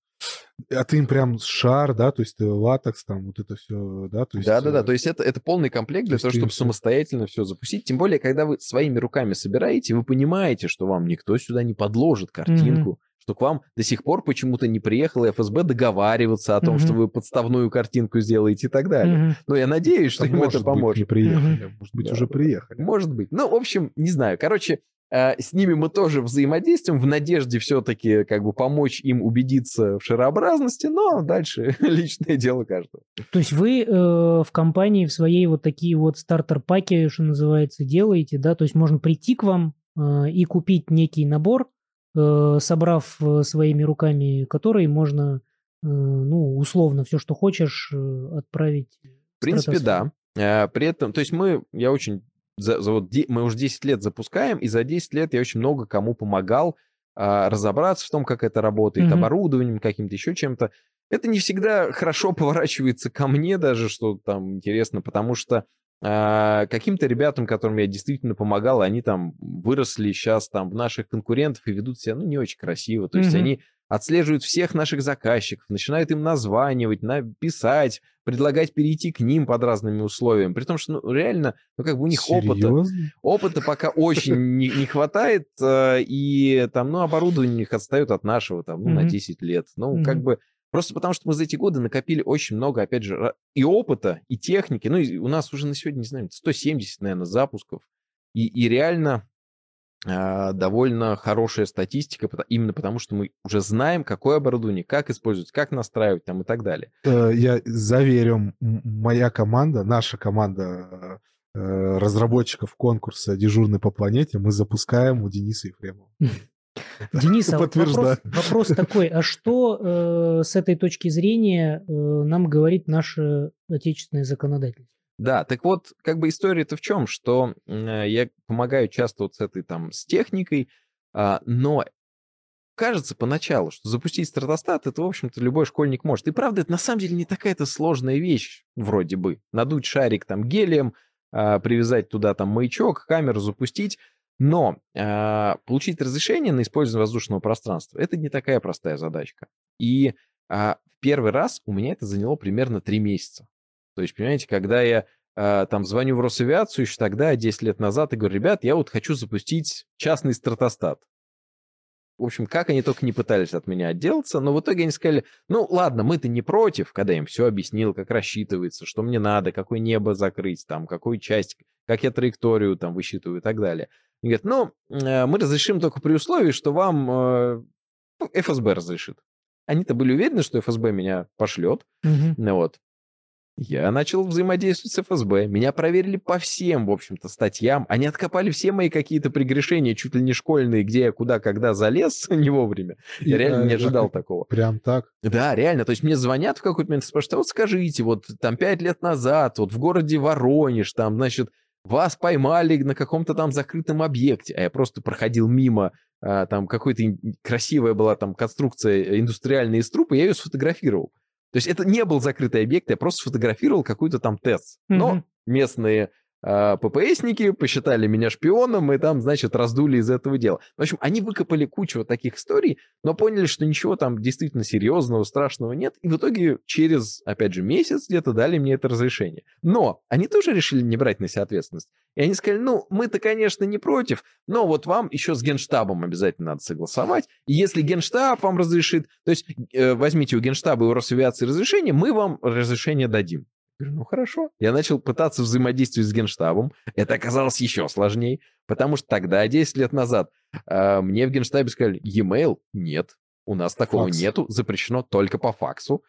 А ты им прям шар, да, то есть ты латекс, там вот это все, да? То есть, да, да, да, то есть это, это полный комплект для того, чтобы все... самостоятельно все запустить. Тем более, когда вы своими руками собираете, вы понимаете, что вам никто сюда не подложит картинку. Mm-hmm что к вам до сих пор почему-то не приехала ФСБ договариваться о том, mm-hmm. что вы подставную картинку сделаете и так далее. Mm-hmm. Но я надеюсь, что а им это поможет. Быть, не приехали. Mm-hmm. Может быть, да, уже приехали. Может быть. Ну, в общем, не знаю. Короче, э, с ними мы тоже взаимодействуем в надежде все-таки как бы помочь им убедиться в шарообразности, но дальше личное дело каждого. То есть вы э, в компании в своей вот такие вот стартер-паки, что называется, делаете, да? То есть можно прийти к вам э, и купить некий набор, собрав э, своими руками который можно, э, ну, условно, все, что хочешь, отправить. В принципе, да. При этом, то есть мы, я очень, за, за вот, мы уже 10 лет запускаем, и за 10 лет я очень много кому помогал а, разобраться в том, как это работает, mm-hmm. оборудованием каким-то, еще чем-то. Это не всегда хорошо поворачивается ко мне даже, что там интересно, потому что э, каким-то ребятам, которым я действительно помогал, они там выросли сейчас там в наших конкурентов и ведут себя, ну, не очень красиво. То есть Мгм. они отслеживают всех наших заказчиков, начинают им названивать, написать, предлагать перейти к ним под разными условиями. При том, что ну, реально, ну, как бы у них опыта, Серьезно? опыта пока очень не, не хватает, э, и там, ну, оборудование у них отстает от нашего, там, ну, на Мгм. 10 лет. Ну, как Мгм. бы, просто потому что мы за эти годы накопили очень много, опять же, и опыта, и техники. Ну, и у нас уже на сегодня, не знаю, 170, наверное, запусков. И, и реально а, довольно хорошая статистика, именно потому что мы уже знаем, какое оборудование, как использовать, как настраивать там и так далее. Э, Я заверю, моя команда, наша команда э, э, разработчиков конкурса «Дежурный по планете» мы запускаем у Дениса Ефремова. Денис, а вот вопрос, вопрос такой, а что э, с этой точки зрения э, нам говорит наше отечественное законодательство? Да, так вот, как бы история-то в чем, что э, я помогаю часто вот с этой там, с техникой, а, но кажется поначалу, что запустить стратостат, это, в общем-то, любой школьник может. И правда, это на самом деле не такая-то сложная вещь, вроде бы. Надуть шарик там гелием, а, привязать туда там маячок, камеру запустить. Но а, получить разрешение на использование воздушного пространства, это не такая простая задачка. И в первый раз у меня это заняло примерно три месяца. То есть, понимаете, когда я а, там звоню в Росавиацию еще тогда, 10 лет назад, и говорю, ребят, я вот хочу запустить частный стратостат. В общем, как они только не пытались от меня отделаться, но в итоге они сказали, ну ладно, мы-то не против, когда я им все объяснил, как рассчитывается, что мне надо, какое небо закрыть, там, какую часть, как я траекторию там высчитываю и так далее. Они говорят, ну, э, мы разрешим только при условии, что вам э, ну, ФСБ разрешит. Они-то были уверены, что ФСБ меня пошлет, ну вот. Я начал взаимодействовать с ФСБ. Меня проверили по всем, в общем-то, статьям. Они откопали все мои какие-то прегрешения, чуть ли не школьные, где я куда, когда залез не вовремя. Я И, реально э, не да, ожидал как- такого. Прям так. Да, реально. То есть мне звонят в какой-то момент и спрашивают, а вот скажите, вот там пять лет назад, вот в городе Воронеж, там, значит, вас поймали на каком-то там закрытом объекте, а я просто проходил мимо, а, там какой-то красивая была там конструкция индустриальная из трупа, я ее сфотографировал. То есть это не был закрытый объект, я просто сфотографировал какой-то там тест. Но местные а, ППСники посчитали меня шпионом и там, значит, раздули из этого дела. В общем, они выкопали кучу вот таких историй, но поняли, что ничего там действительно серьезного, страшного нет, и в итоге через, опять же, месяц где-то дали мне это разрешение. Но они тоже решили не брать на себя ответственность. И они сказали, ну, мы-то, конечно, не против, но вот вам еще с Генштабом обязательно надо согласовать. И если Генштаб вам разрешит, то есть э, возьмите у Генштаба и у Росавиации разрешение, мы вам разрешение дадим. Говорю, ну хорошо. Я начал пытаться взаимодействовать с Генштабом. Это оказалось еще сложнее, потому что тогда, 10 лет назад, э, мне в Генштабе сказали, e-mail нет, у нас такого Факс. нету, запрещено только по факсу.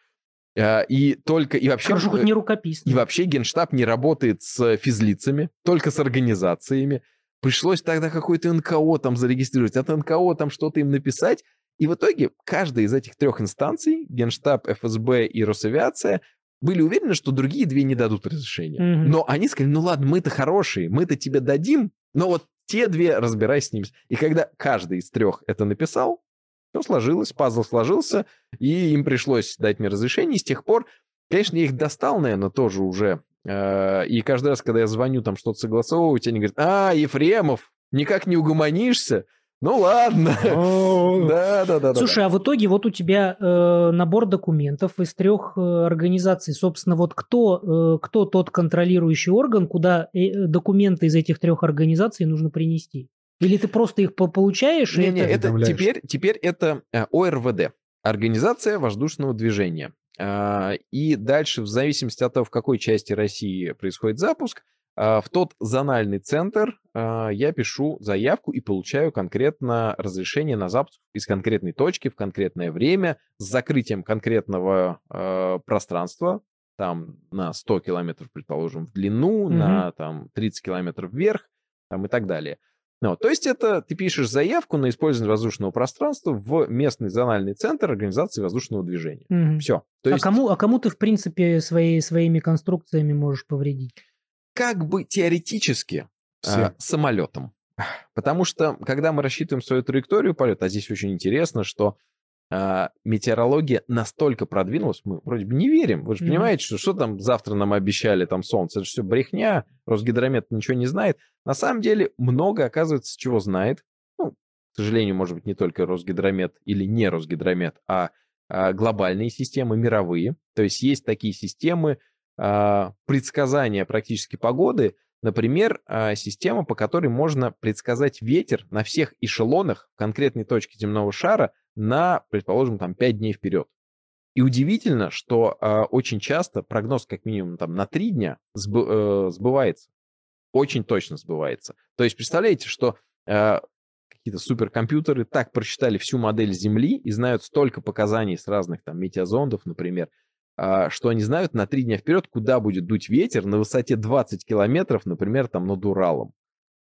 Э, и только, и вообще... Хорошо, хоть э, не рукописно. и вообще Генштаб не работает с физлицами, только с организациями. Пришлось тогда какой-то НКО там зарегистрировать, от НКО там что-то им написать. И в итоге каждая из этих трех инстанций, Генштаб, ФСБ и Росавиация, были уверены, что другие две не дадут разрешения. Мгм. Но они сказали, ну ладно, мы-то хорошие, мы-то тебе дадим, но вот те две разбирайся с ними. И когда каждый из трех это написал, все сложилось, пазл сложился, и им пришлось дать мне разрешение. И с тех пор, конечно, я их достал, наверное, тоже уже. Э, И каждый раз, когда я звоню там что-то согласовывать, они говорят, а, Ефремов, никак не угомонишься? Ну ладно. Да, да, да. да, Слушай, а в итоге вот у тебя э, набор документов из трех э, организаций. Собственно, вот кто, э, кто тот контролирующий орган, куда э, документы из этих трех организаций нужно принести? Или ты просто их по- получаешь? и Не, не, это- теперь, теперь это ОРВД, Организация воздушного движения. А, И дальше, в зависимости от того, в какой части России происходит запуск, в тот зональный центр а, я пишу заявку и получаю конкретно разрешение на запуск из конкретной точки в конкретное время с закрытием конкретного э, пространства, там на 100 километров, предположим, в длину, Мгм. на там 30 километров вверх, там и так далее. Ну, то есть это ты пишешь заявку на использование воздушного пространства в местный зональный центр организации воздушного движения. Мгм. Все. То а, есть кому, а кому ты, в принципе, своей, своими конструкциями можешь повредить? Как бы теоретически а, самолетом. Потому что, когда мы рассчитываем свою траекторию полета, а здесь очень интересно, что а, метеорология настолько продвинулась, мы вроде бы не верим. Вы же mm-hmm. понимаете, что, что там завтра нам обещали, там солнце, это же все брехня, Росгидромет ничего не знает. На самом деле много, оказывается, чего знает. Ну, к сожалению, может быть, не только Росгидромет или не Росгидромет, а, а глобальные системы, мировые. То есть есть такие системы предсказания практически погоды, Например, а, система, по которой можно предсказать ветер на всех эшелонах конкретной точки земного шара на, предположим, там 5 дней вперед. И удивительно, что э, очень часто прогноз как минимум там на 3 дня сбы, э, сбывается. Очень точно сбывается. То есть представляете, что э, какие-то суперкомпьютеры так просчитали всю модель Земли и знают столько показаний с разных там метеозондов, например, что они знают на 3 дня вперед, куда будет дуть ветер на высоте 20 километров, например, там над Уралом.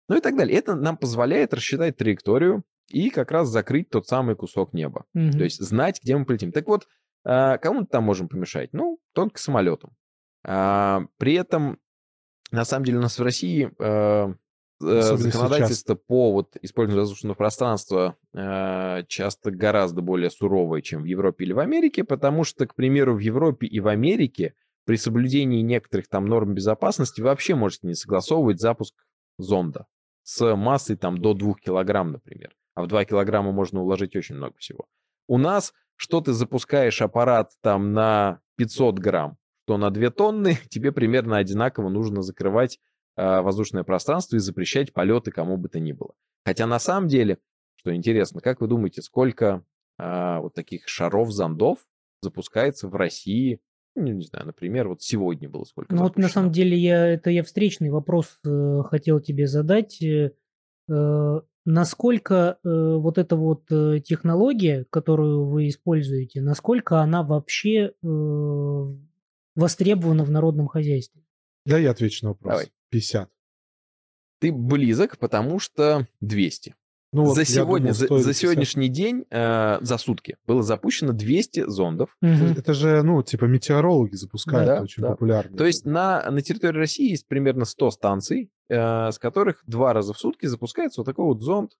Ну и так далее. Это нам позволяет рассчитать траекторию и как раз закрыть тот самый кусок неба. Mm-hmm. То есть знать, где мы полетим. Так вот, а, кому-то там можем помешать? Ну, только самолетом. А, при этом, на самом деле, у нас в России а, законодательство сейчас. по вот, использованию воздушного пространства часто гораздо более суровое, чем в Европе или в Америке, потому что, к примеру, в Европе и в Америке при соблюдении некоторых там норм безопасности вообще можете не согласовывать запуск зонда с массой там до 2 килограмм, например а в 2 килограмма можно уложить очень много всего. У нас, что ты запускаешь аппарат там на 500 грамм, то на 2 тонны, тебе примерно одинаково нужно закрывать э, воздушное пространство и запрещать полеты кому бы то ни было. Хотя на самом деле, что интересно, как вы думаете, сколько э, вот таких шаров, зондов запускается в России ну, не знаю, например, вот сегодня было сколько. Ну вот на самом деле я это я встречный вопрос э, хотел тебе задать. Э, э насколько э, вот эта вот э, технология, которую вы используете, насколько она вообще э, востребована в народном хозяйстве? Да, я отвечу на вопрос. Давай. 50. Ты близок, потому что 200. Ну, вот за сегодня, думал, за, за сегодняшний день, э, за сутки, было запущено 200 зондов. Угу. Это же, ну, типа метеорологи запускают, да, очень да. популярно. То есть на, на территории России есть примерно 100 станций, э, с которых два раза в сутки запускается вот такой вот зонд.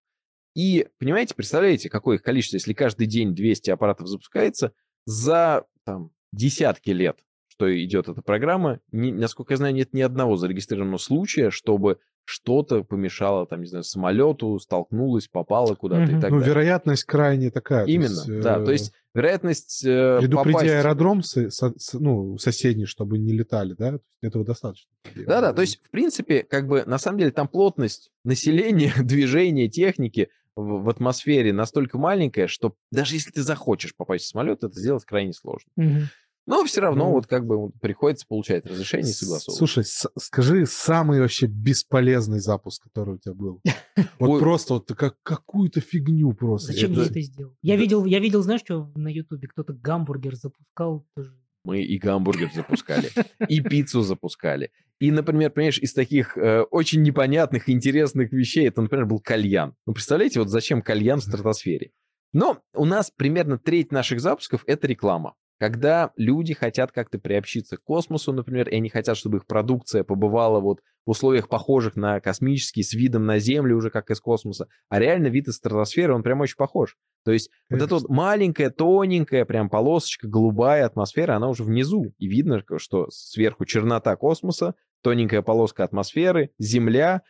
И, понимаете, представляете, какое их количество, если каждый день 200 аппаратов запускается, за там, десятки лет, что идет эта программа, не, насколько я знаю, нет ни одного зарегистрированного случая, чтобы что-то помешало, там, не знаю, самолету, столкнулось, попало куда-то mm-hmm. и так ну, далее. вероятность крайне такая. Именно, есть, да. Э... То есть вероятность э, Предупреди попасть... аэродром со, со, ну, соседний, чтобы не летали, да? Этого достаточно. Да-да, то есть, в принципе, как бы, на самом деле, там плотность населения, движения, техники в, в атмосфере настолько маленькая, что даже если ты захочешь попасть в самолет, это сделать крайне сложно. Mm-hmm. Но все равно ну, вот как бы приходится получать разрешение и согласовывать. Слушай, скажи самый вообще бесполезный запуск, который у тебя был. Вот просто вот как какую-то фигню просто. Зачем я это сделал? Я видел, я видел, знаешь, что на Ютубе кто-то гамбургер запускал тоже. Мы и гамбургер запускали, и пиццу запускали. И, например, понимаешь, из таких э, очень непонятных, интересных вещей, это, например, был кальян. Ну, представляете, вот зачем кальян в стратосфере? Но у нас примерно треть наших запусков — это реклама. Когда люди хотят как-то приобщиться к космосу, например, и они хотят, чтобы их продукция побывала вот в условиях похожих на космический, с видом на Землю уже как из космоса, а реально вид из стратосферы, он прям очень похож. То есть Конечно. вот эта вот маленькая, тоненькая прям полосочка, голубая атмосфера, она уже внизу. И видно, что сверху чернота космоса, тоненькая полоска атмосферы, Земля,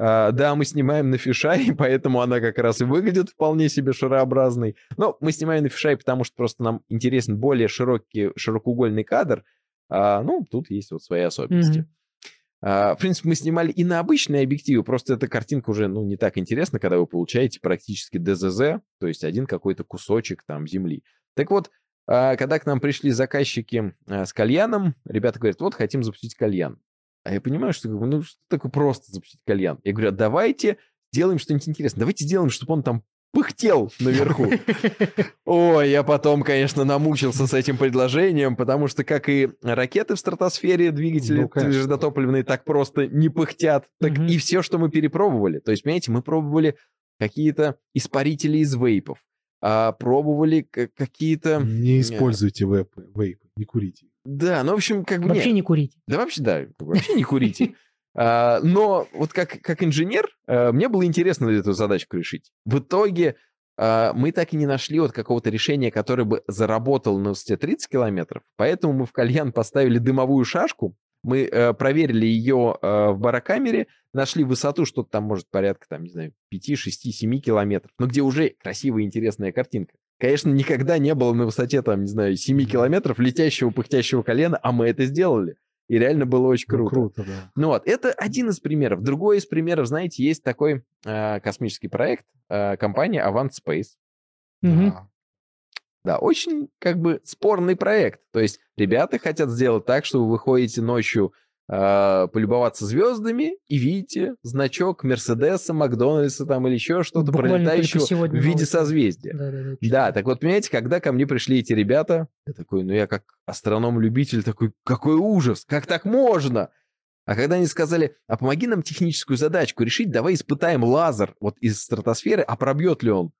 Uh, да, мы снимаем на фишай, поэтому она как раз и выглядит вполне себе шарообразной. Но мы снимаем на фишай, потому что просто нам интересен более широкий, широкоугольный кадр. Uh, ну, тут есть вот свои особенности. Mm-hmm. В принципе, мы снимали и на обычные объективы, просто эта картинка уже ну, не так интересна, когда вы получаете практически ДЗЗ, то есть один какой-то кусочек там земли. Так вот, когда к нам пришли заказчики с кальяном, ребята говорят, вот хотим запустить кальян. А я понимаю, что ну, что такое просто запустить кальян. Я говорю, а давайте сделаем что-нибудь интересное. Давайте сделаем, чтобы он там пыхтел наверху. Ой, я потом, конечно, намучился с этим предложением, потому что, как и ракеты в стратосфере, двигатели ну, жидотопливные так просто не пыхтят, так и все, что мы перепробовали. То есть, понимаете, мы пробовали какие-то испарители из вейпов, а пробовали какие-то... Не используйте вейпы, вейпы, не курите. Да, ну, в общем, как бы... Вообще нет. не курите. Да, вообще, да, вообще не курите. А, но вот как, как инженер, а, мне было интересно эту задачку решить. В итоге а, мы так и не нашли вот какого-то решения, которое бы заработало на высоте 30 километров, поэтому мы в кальян поставили дымовую шашку, мы э, проверили ее э, в барокамере, нашли высоту, что-то там может порядка, там, не знаю, 5, 6, 7 километров, но где уже красивая интересная картинка. Конечно, никогда не было на высоте, там, не знаю, 7 километров летящего, пыхтящего колена, а мы это сделали. И реально было очень Ну, круто. круто, да. Ну вот, это один из примеров. Другой из примеров, знаете, есть такой э, космический проект, э, компания Avant Space. Мгм. Да. Да, очень как бы спорный проект. То есть ребята хотят сделать так, что вы выходите ночью э, полюбоваться звездами и видите значок Мерседеса, Макдональдса там или еще что-то пролетающего в виде созвездия. Да-да-да. Да, так вот, понимаете, когда ко мне пришли эти ребята, я такой, ну я как астроном-любитель такой, какой ужас, как так можно? А когда они сказали, а помоги нам техническую задачку решить, давай испытаем лазер вот из стратосферы, а пробьет ли он?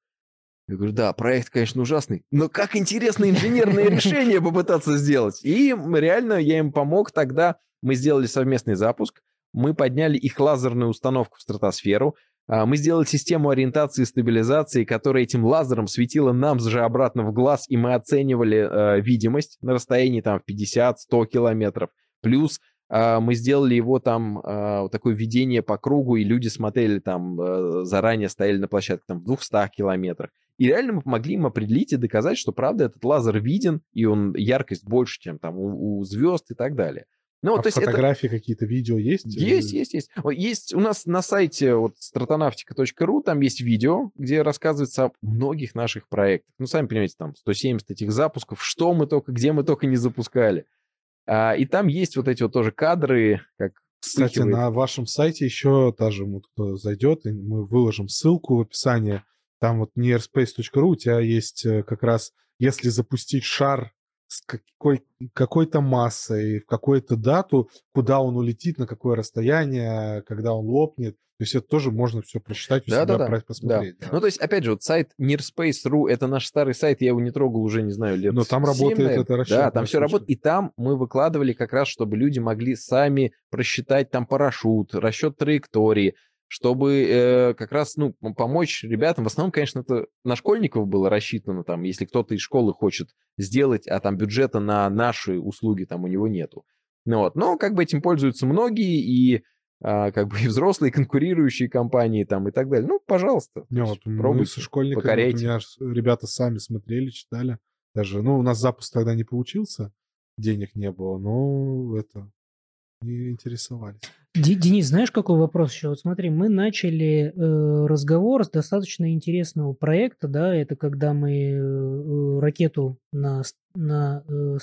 Я говорю, да, проект, конечно, ужасный, но как интересно инженерное решение попытаться сделать. И реально я им помог тогда, мы сделали совместный запуск, мы подняли их лазерную установку в стратосферу, а, мы сделали систему ориентации и стабилизации, которая этим лазером светила нам же обратно в глаз, и мы оценивали э, видимость на расстоянии там в 50-100 километров. Плюс э, мы сделали его там э, такое видение по кругу, и люди смотрели там, э, заранее стояли на площадке там в 200 километрах. И реально мы помогли им определить и доказать, что правда этот лазер виден, и он яркость больше, чем там у, у звезд и так далее. Ну, а то есть это... фотографии какие-то, видео есть? Есть, есть, есть. Есть у нас на сайте вот stratонавтика.ру, там есть видео, где рассказывается о многих наших проектах. Ну, сами понимаете, там 170 этих запусков, что мы только, где мы только не запускали. А, и там есть вот эти вот тоже кадры, как Кстати, вспыхивает. на вашем сайте еще даже вот кто зайдет, и мы выложим ссылку в описании. Там вот nearspace.ru у тебя есть э, как раз, если запустить шар с какой, какой-то массой, в какую-то дату, куда он улетит, на какое расстояние, когда он лопнет. То есть это тоже можно все прочитать у себя, Да-да-да, про- Да. посмотреть. да. Ну, то есть, опять же, вот сайт nearspace.ru, это наш старый сайт, я его не трогал уже, не знаю, лет Но там 7, работает наверное. это Да, расчетная там все работает. И там мы выкладывали как раз, чтобы люди могли сами просчитать там парашют, расчет траектории, чтобы э, как раз, ну, помочь ребятам. В основном, конечно, это на школьников было рассчитано, там, если кто-то из школы хочет сделать, а там бюджета на наши услуги там у него нету. Ну вот, но как бы этим пользуются многие, и а, как бы и взрослые конкурирующие компании там и так далее. Ну, пожалуйста. Не, вот есть мы пробуйте, со школьниками, вот у покоряйте. меня ребята сами смотрели, читали. Даже, ну, у нас запуск тогда не получился, денег не было, но это не интересовались. Денис, знаешь, какой вопрос еще? Вот смотри, мы начали э, разговор с достаточно интересного проекта, да, это когда мы э, ракету на, на э,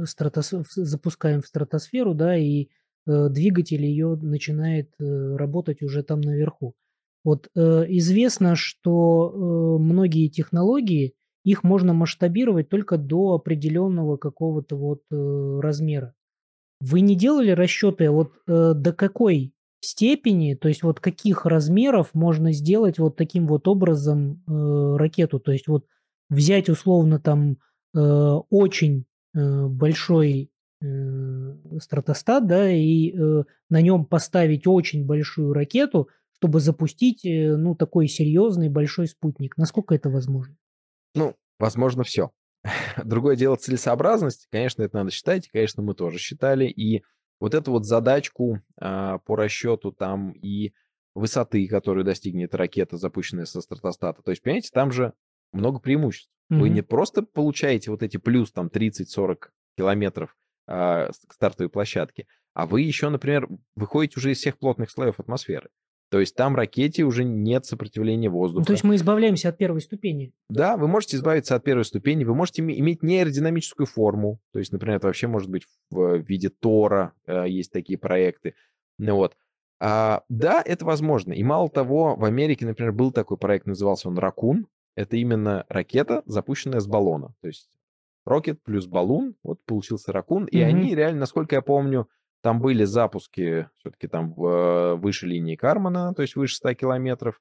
стратос- запускаем в стратосферу, да, и э, двигатель ее начинает э, работать уже там наверху. Вот э, известно, что э, многие технологии, их можно масштабировать только до определенного какого-то вот э, размера. Вы не делали расчеты вот э, до какой степени, то есть вот каких размеров можно сделать вот таким вот образом э, ракету? То есть вот взять условно там э, очень э, большой э, стратостат, да, и э, на нем поставить очень большую ракету, чтобы запустить, э, ну, такой серьезный большой спутник. Насколько это возможно? Ну, возможно, все. Другое дело целесообразность. Конечно, это надо считать. Конечно, мы тоже считали. И вот эту вот задачку а, по расчету там и высоты, которую достигнет ракета, запущенная со стратостата. То есть, понимаете, там же много преимуществ. Вы Мгм. не просто получаете вот эти плюс там 30-40 километров с- к стартовой площадке, а вы еще, например, выходите уже из всех плотных слоев атмосферы. То есть там ракете уже нет сопротивления Ну, воздуха. то есть мы избавляемся от первой ступени. Да, вы можете избавиться от первой ступени, вы можете име- иметь неаэродинамическую форму, то есть, например, это вообще может быть в виде Тора, э, есть такие проекты. Ну вот. А, да, это возможно. И мало того, в Америке, например, был такой проект, назывался он Ракун. Это именно ракета, запущенная с баллона. То есть Рокет плюс баллон, вот получился Ракун. И Мгм. они реально, насколько я помню, там были запуски все-таки там э, выше линии Кармана, то есть выше 100 километров.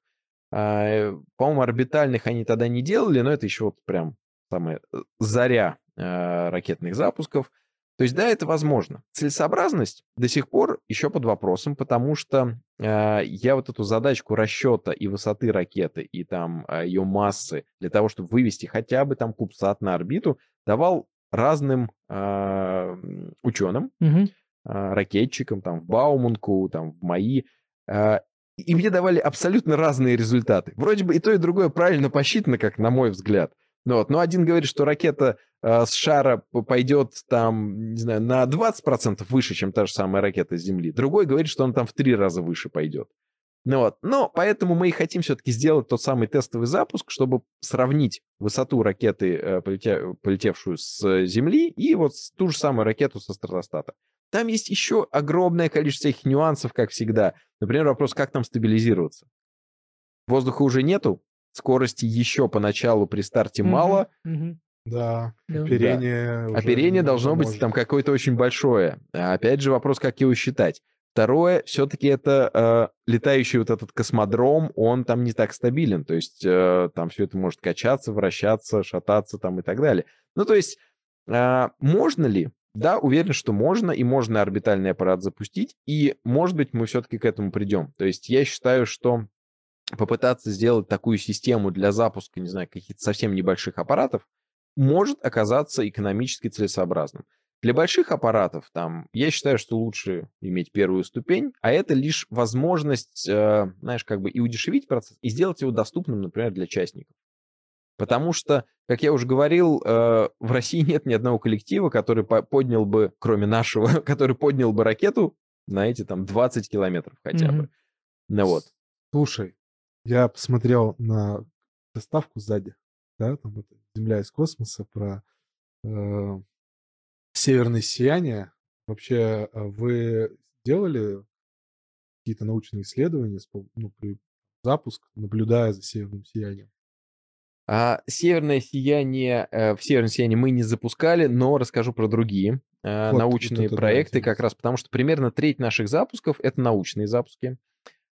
А, э, По-моему, орбитальных они тогда не делали, но это еще вот прям самая э, заря ракетных запусков. То есть, да, это возможно. Целесообразность до сих пор еще под вопросом, потому что э, я вот эту задачку расчета и высоты ракеты, и там ее массы для того, чтобы вывести хотя бы там кубсат на орбиту, давал разным э, ученым, Мгм. Э, ракетчикам, там, в Бауманку, там, в МАИ, э, и мне давали абсолютно разные результаты. Вроде бы и то, и другое правильно посчитано, как на мой взгляд. Ну, вот. Но один говорит, что ракета э, с шара пойдет там, не знаю, на 20% выше, чем та же самая ракета с Земли. Другой говорит, что он там в три раза выше пойдет. Ну вот. Но поэтому мы и хотим все-таки сделать тот самый тестовый запуск, чтобы сравнить высоту ракеты, э, полетевшую с Земли, и вот ту же самую ракету со стратостата. Там есть еще огромное количество их нюансов, как всегда. Например, вопрос, как там стабилизироваться. Воздуха уже нету, скорости еще поначалу при старте Мгм. мало, Мгм. Да, Да. оперение уже Оперение должно быть там какое-то очень большое. А Опять же вопрос, как его считать. Второе, все-таки это э, летающий вот этот космодром, он там не так стабилен. То есть э, там все это может качаться, вращаться, шататься там и так далее. Ну, то есть а, можно ли? Да, уверен, что можно, и можно орбитальный аппарат запустить, и, может быть, мы все-таки к этому придем. То есть я считаю, что попытаться сделать такую систему для запуска, не знаю, каких-то совсем небольших аппаратов, может оказаться экономически целесообразным. Для больших аппаратов там я считаю, что лучше иметь первую ступень, а это лишь возможность, э, знаешь, как бы и удешевить процесс, и сделать его доступным, например, для частников. Потому что, как я уже говорил, э, в России нет ни одного коллектива, который по- поднял бы, кроме нашего, который поднял бы ракету на эти там 20 километров хотя бы. Мгм. Ну вот. Слушай, я посмотрел на доставку сзади, да, там это Земля из космоса про э, северное сияние. Вообще, а вы делали какие-то научные исследования, ну, при запуск, наблюдая за северным сиянием? А, северное сияние, э, в северное сияние мы не запускали, но расскажу про другие э, Вот- вот научные да, проекты, как интересно. раз потому что примерно треть наших запусков это научные запуски.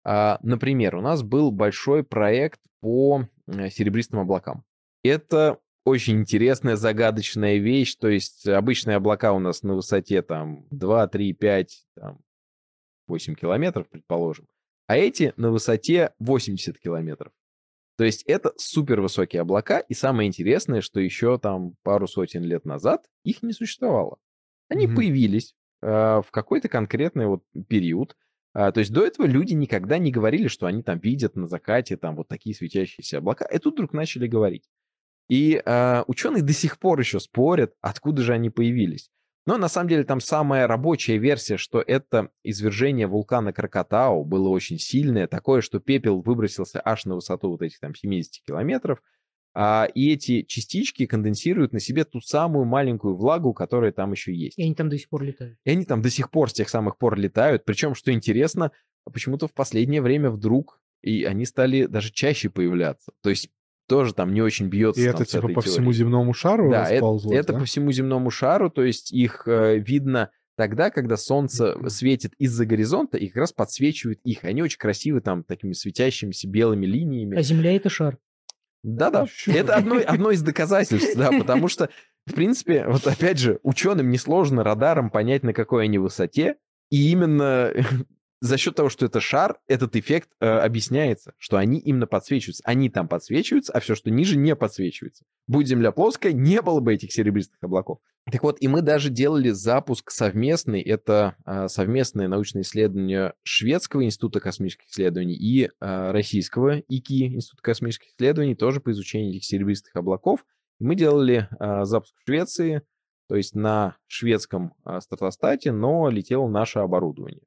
А, например, у нас был большой проект по э, серебристым облакам. Это очень интересная, загадочная вещь. То есть обычные облака у нас на высоте там 2, 3, 5, там, 8 километров, предположим. А эти на высоте 80 километров. То есть это супер высокие облака, и самое интересное, что еще там пару сотен лет назад их не существовало. Они Мгм. появились э, в какой-то конкретный вот период. А, то есть до этого люди никогда не говорили, что они там видят на закате там вот такие светящиеся облака, и тут вдруг начали говорить. И э, ученые до сих пор еще спорят, откуда же они появились. Но на самом деле там самая рабочая версия, что это извержение вулкана Кракатау было очень сильное, такое, что пепел выбросился аж на высоту вот этих там 70 километров, а, и эти частички конденсируют на себе ту самую маленькую влагу, которая там еще есть. И они там до сих пор летают. И они там до сих пор с тех самых пор летают. Причем, что интересно, почему-то в последнее время вдруг и они стали даже чаще появляться. То есть тоже там не очень бьется. И там это типа по теорией. всему земному шару Да, это, расползлось, это да? по всему земному шару, то есть их э, видно тогда, когда солнце светит из-за горизонта, и как раз подсвечивает их. Они очень красивы там такими светящимися белыми линиями. А Земля это шар. Да-да, Ещё это одно, одно из доказательств, да, потому что, в принципе, вот опять же, ученым несложно радаром понять, на какой они высоте, и именно за счет того, что это шар, этот эффект э, объясняется, что они именно подсвечиваются. Они там подсвечиваются, а все, что ниже, не подсвечивается. Будь Земля плоская, не было бы этих серебристых облаков. Так вот, и мы даже делали запуск совместный. Это э, совместное научное исследование Шведского института космических исследований и э, российского ИКИ, Института космических исследований, тоже по изучению этих серебристых облаков. И мы делали э, запуск в Швеции, то есть на шведском э, стратостате, но летело наше оборудование.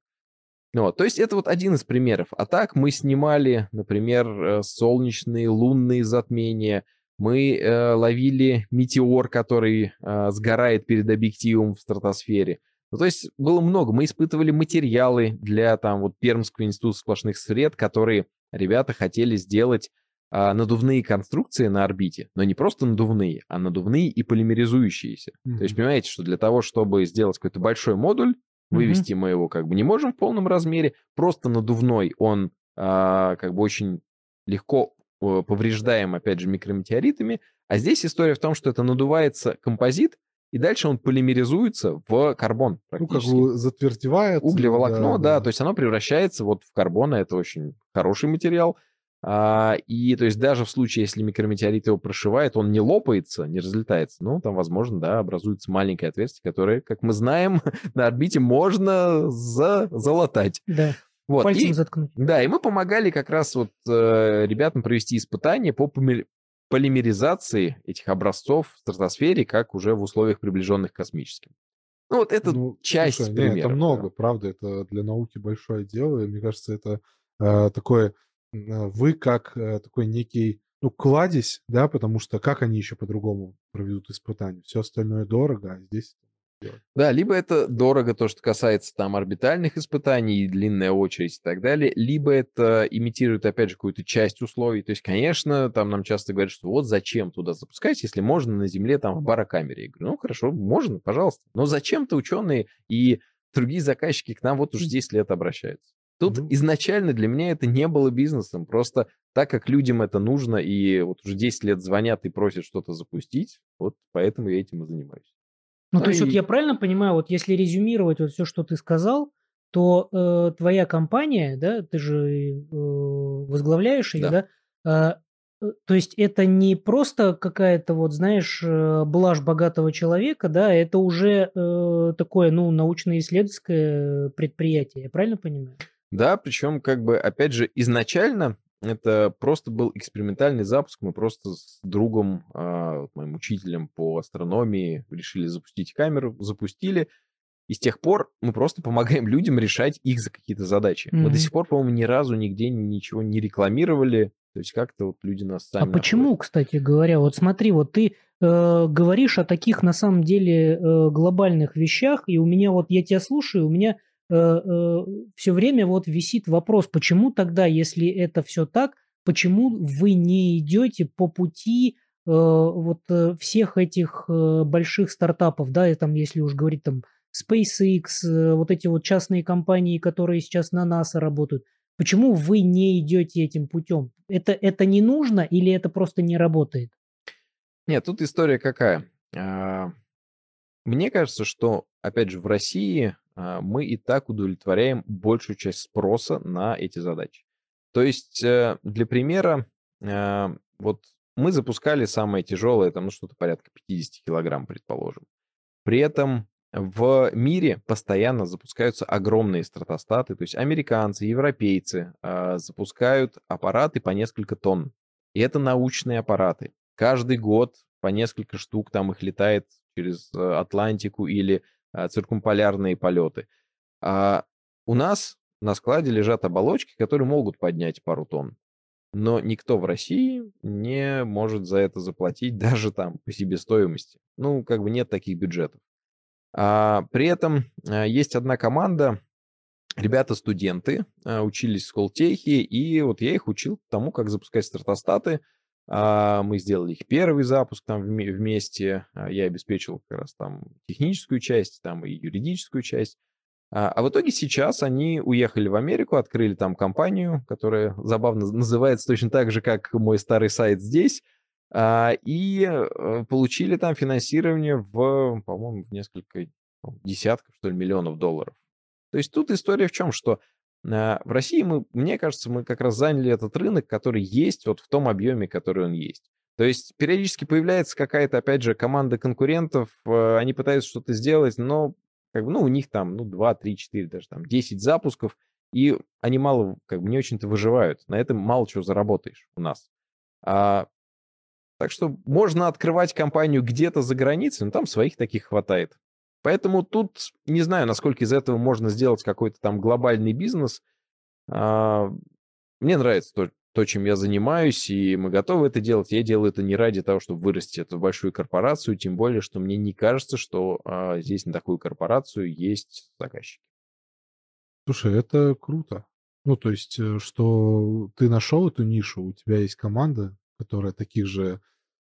Ну Вот, то есть это вот один из примеров. А так мы снимали, например, э, солнечные, лунные затмения. Мы э, ловили метеор, который э, сгорает перед объективом в стратосфере. Ну, то есть было много. Мы испытывали материалы для там вот Пермского института сплошных сред, которые ребята хотели сделать а, надувные конструкции на орбите, но не просто надувные, а надувные и полимеризующиеся. То есть понимаете, что для того, чтобы сделать какой-то большой модуль, Вывести мы его как бы не можем в полном размере, просто надувной он а, как бы очень легко э, повреждаем, опять же, микрометеоритами. А здесь история в том, что это надувается композит, и дальше он полимеризуется в карбон Ну, как бы затвердевает. Углеволокно, да, да, то есть оно превращается вот в карбон, это очень хороший материал. А, и то есть даже в случае, если микрометеорит его прошивает, он не лопается, не разлетается, ну, там, возможно, да, образуется маленькое отверстие, которое, как мы знаем, на орбите можно за залатать. Да. Вот. Пальцем и, заткнуть. Да, и мы помогали как раз вот э, ребятам провести испытания по полимеризации этих образцов в стратосфере, как уже в условиях приближенных к космическим. Ну, вот это ну, часть слушай, примеров. Нет, это много, да. правда, это для науки большое дело, и мне кажется, это э, такое, э, вы как э, такой некий, ну, кладезь, да, потому что как они еще по-другому проведут испытания? Все остальное дорого, а здесь. Да, либо это дорого, то, что касается там орбитальных испытаний, длинная очередь и так далее, либо это имитирует, опять же, какую-то часть условий. То есть, конечно, там нам часто говорят, что вот зачем туда запускать, если можно на Земле там в барокамере. Я говорю, ну хорошо, можно, пожалуйста. Но зачем-то ученые и другие заказчики к нам вот уже 10 лет обращаются. Тут ну. изначально для меня это не было бизнесом, просто так как людям это нужно, и вот уже 10 лет звонят и просят что-то запустить, вот поэтому я этим и занимаюсь. Ну, то есть, вот я правильно понимаю, вот если резюмировать вот все, что ты сказал, то э, твоя компания, да, ты же э, возглавляешь ее, да, да э, э, то есть это не просто какая-то вот, знаешь, э, блажь богатого человека, да, это уже э, такое, ну, научно-исследовательское предприятие, я правильно понимаю? Да, причем как бы, опять же, изначально это просто был экспериментальный запуск. Мы просто с другом, а, моим учителем по астрономии, решили запустить камеру, запустили. И с тех пор мы просто помогаем людям решать их за какие-то задачи. Mm-hmm. Мы до сих пор, по-моему, ни разу нигде ничего не рекламировали. То есть как-то вот люди нас сами... А находят. почему, кстати говоря? Вот смотри, вот ты э, говоришь о таких на самом деле э, глобальных вещах, и у меня вот, я тебя слушаю, у меня все время вот висит вопрос, почему тогда, если это все так, почему вы не идете по пути э, вот всех этих больших стартапов, да, и там, если уж говорить там SpaceX, вот эти вот частные компании, которые сейчас на НАСА работают, почему вы не идете этим путем? Это, это не нужно или это просто не работает? Нет, тут история какая. А, мне кажется, что, опять же, в России мы и так удовлетворяем большую часть спроса на эти задачи. То есть, э, для примера, а, вот мы запускали самое тяжелое, там, ну, что-то порядка 50 килограмм, предположим. При этом в мире постоянно запускаются огромные стратостаты, то есть американцы, европейцы э, запускают аппараты по несколько тонн. И это научные аппараты. Каждый год по несколько штук там их летает через э, Атлантику или а, циркумполярные полеты. А у нас на складе лежат оболочки, которые могут поднять пару тонн. Но никто в России не может за это заплатить даже там по себестоимости. Ну, как бы нет таких бюджетов. А, при этом а, есть одна команда, ребята-студенты, а, учились в Сколтехе, и вот я их учил тому, как запускать стратостаты, а, мы сделали их первый запуск там вместе. А, я обеспечил как раз там техническую часть, там и юридическую часть. А, а в итоге сейчас они уехали в Америку, открыли там компанию, которая забавно называется точно так же, как мой старый сайт здесь, и э, получили там финансирование в, по-моему, в несколько десятков, что ли, миллионов долларов. То есть тут история в чем, что в России мы, мне кажется, мы как раз заняли этот рынок, который есть вот в том объеме, который он есть. То есть периодически появляется какая-то, опять же, команда конкурентов, э, они пытаются что-то сделать, но как бы, ну, у них там, ну, 2, 3, 4, даже там 10 запусков, и они мало, как бы, не очень-то выживают. На этом мало чего заработаешь у нас. А, так что можно открывать компанию где-то за границей, но там своих таких хватает. Поэтому тут не знаю, насколько из этого можно сделать какой-то там глобальный бизнес. А, мне нравится то, то, чем я занимаюсь, и мы готовы это делать. Я делаю это не ради того, чтобы вырасти эту большую корпорацию, тем более, что мне не кажется, что а, здесь на такую корпорацию есть заказчики. Слушай, это круто. Ну, то есть, э, что ты нашел эту нишу, у тебя есть команда, которая таких же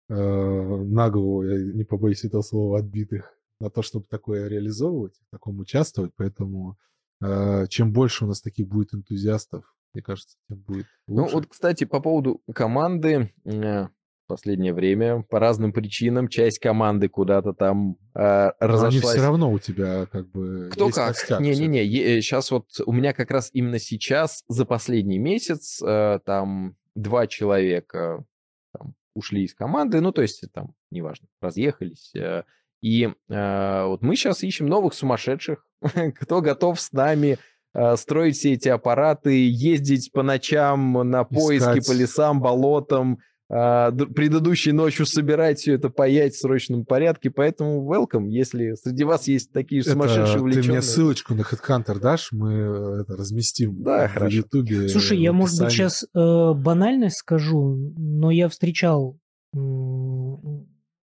э, наглого, я не побоюсь этого слова, отбитых на то, чтобы такое реализовывать, в таком участвовать. Поэтому э, чем больше у нас таких будет энтузиастов, мне кажется, тем будет лучше. Ну вот, кстати, по поводу команды, э, последнее время по разным причинам часть команды куда-то там э, разошлась. Но они все равно у тебя как бы Кто как? Не-не-не, сейчас вот у меня как раз именно сейчас за последний месяц э, там два человека там, ушли из команды, ну то есть там неважно, разъехались. Э, и э, вот мы сейчас ищем новых сумасшедших, кто готов с нами э, строить все эти аппараты, ездить по ночам на поиски Искать. по лесам, болотам, а, предыдущей ночью собирать все это паять в срочном порядке, поэтому welcome, если среди вас есть такие же сумасшедшие увлеченные. Ты мне ссылочку на HeadHunter дашь, мы э, это разместим да, в хорошо. Ютубе. Слушай, я, может быть, сейчас э, банальность скажу, но я встречал э,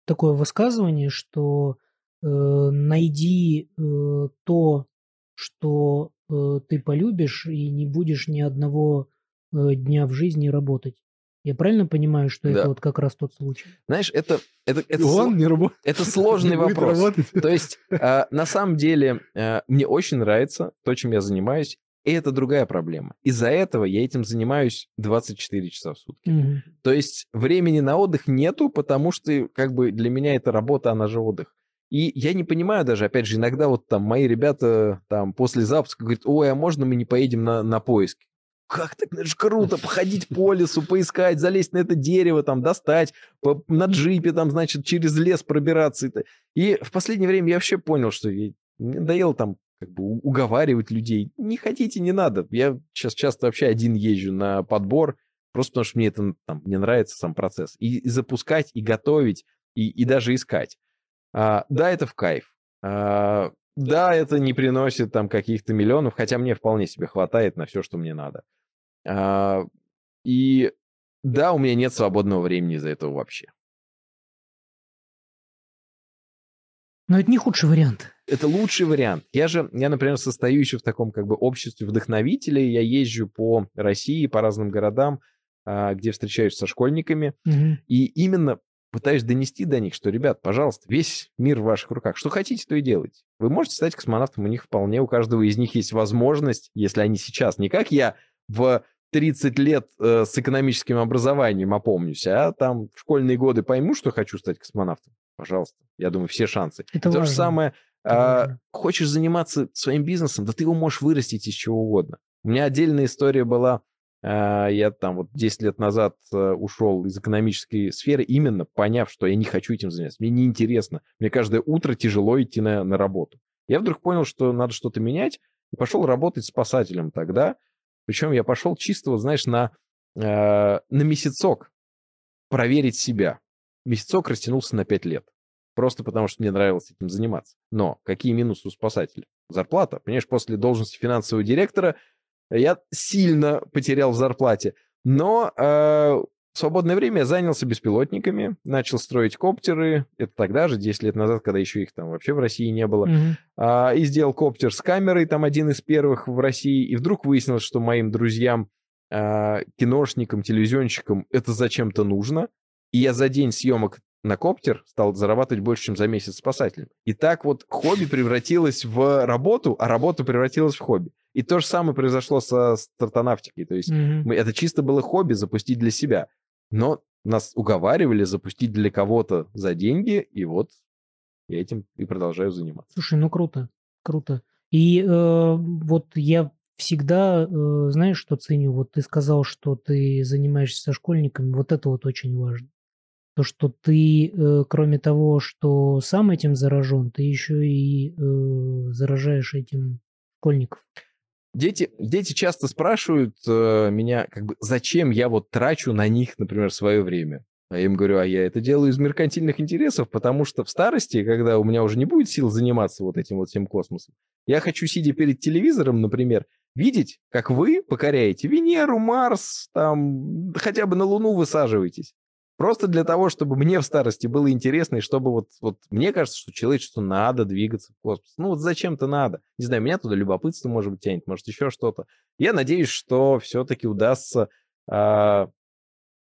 такое высказывание, что э, найди э, то, что э, ты полюбишь, и не будешь ни одного э, дня в жизни работать. Я правильно понимаю, что да. это вот как раз тот случай? Знаешь, это, это, это, Он не это сложный вопрос. То есть, э, на самом деле, э, мне очень нравится то, чем я занимаюсь, и это другая проблема. Из-за этого я этим занимаюсь 24 часа в сутки. Угу. То есть времени на отдых нету, потому что как бы для меня это работа, она же отдых. И я не понимаю даже, опять же, иногда вот там мои ребята там после запуска говорят, ой, а можно мы не поедем на, на поиски? как так, это же круто, походить по лесу, поискать, залезть на это дерево, там, достать, по, на джипе, там, значит, через лес пробираться. И в последнее время я вообще понял, что мне надоело там как бы уговаривать людей. Не хотите, не надо. Я сейчас часто вообще один езжу на подбор, просто потому что мне это там, мне нравится сам процесс. И, и запускать, и готовить, и, и даже искать. А, да, это в кайф. А, да, это не приносит там каких-то миллионов, хотя мне вполне себе хватает на все, что мне надо. А, и да, у меня нет свободного времени из-за этого вообще. Но это не худший вариант. Это лучший вариант. Я же, я, например, состою еще в таком как бы обществе вдохновителей. Я езжу по России, по разным городам, а, где встречаюсь со школьниками. Угу. И именно пытаюсь донести до них, что, ребят, пожалуйста, весь мир в ваших руках. Что хотите, то и делайте. Вы можете стать космонавтом, у них вполне, у каждого из них есть возможность, если они сейчас, не как я в 30 лет э, с экономическим образованием опомнюсь, а там в школьные годы пойму, что хочу стать космонавтом, пожалуйста. Я думаю, все шансы. Это То важно. же самое, э, хочешь заниматься своим бизнесом, да ты его можешь вырастить из чего угодно. У меня отдельная история была, э, я там вот 10 лет назад э, ушел из экономической сферы, именно поняв, что я не хочу этим заниматься. Мне неинтересно. Мне каждое утро тяжело идти на, на работу. Я вдруг понял, что надо что-то менять, и пошел работать спасателем тогда. Причем я пошел чисто, вот, знаешь, на, э, на месяцок проверить себя. Месяцок растянулся на 5 лет. Просто потому, что мне нравилось этим заниматься. Но какие минусы у спасателя? Зарплата. Понимаешь, после должности финансового директора я сильно потерял в зарплате. Но э, в свободное время я занялся беспилотниками, начал строить коптеры. Это тогда же, 10 лет назад, когда еще их там вообще в России не было. Mm-hmm. А, и сделал коптер с камерой, там один из первых в России. И вдруг выяснилось, что моим друзьям, а, киношникам, телевизионщикам это зачем-то нужно. И я за день съемок на коптер стал зарабатывать больше, чем за месяц спасателем. И так вот хобби превратилось в работу, а работа превратилась в хобби. И то же самое произошло со стартонавтикой. То есть mm-hmm. мы, это чисто было хобби запустить для себя. Но нас уговаривали запустить для кого-то за деньги, и вот я этим и продолжаю заниматься. Слушай, ну круто, круто. И э, вот я всегда, э, знаешь, что ценю? Вот ты сказал, что ты занимаешься со школьниками, вот это вот очень важно. То, что ты, э, кроме того, что сам этим заражен, ты еще и э, заражаешь этим школьников. Дети, дети часто спрашивают э, меня, как бы, зачем я вот трачу на них, например, свое время. А я им говорю, а я это делаю из меркантильных интересов, потому что в старости, когда у меня уже не будет сил заниматься вот этим вот всем космосом, я хочу, сидя перед телевизором, например, видеть, как вы покоряете Венеру, Марс, там, хотя бы на Луну высаживаетесь. Просто для того, чтобы мне в старости было интересно, и чтобы вот, вот мне кажется, что человечеству надо двигаться в космос. Ну вот зачем-то надо. Не знаю, меня туда любопытство, может быть, тянет, может, еще что-то. Я надеюсь, что все-таки удастся э,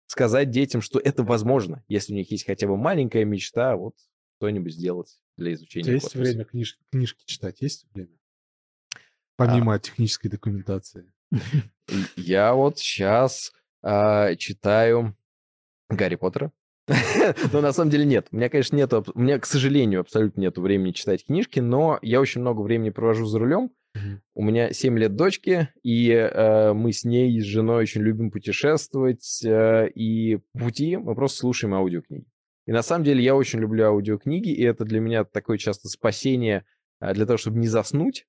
сказать детям, что это возможно, если у них есть хотя бы маленькая мечта, вот что-нибудь сделать для изучения есть космоса. время книж, книжки читать? Есть время? Помимо а... технической документации. Я вот сейчас а, читаю Гарри Поттера. Но на самом деле нет. У меня, конечно, нету, у меня, к сожалению, абсолютно нету времени читать книжки, но я очень много времени провожу за рулем. У меня 7 лет дочки, и э, мы с ней, с женой очень любим путешествовать, э, и по пути мы просто слушаем аудиокниги. И на самом деле я очень люблю аудиокниги, и это для меня такое часто спасение э, для того, чтобы не заснуть,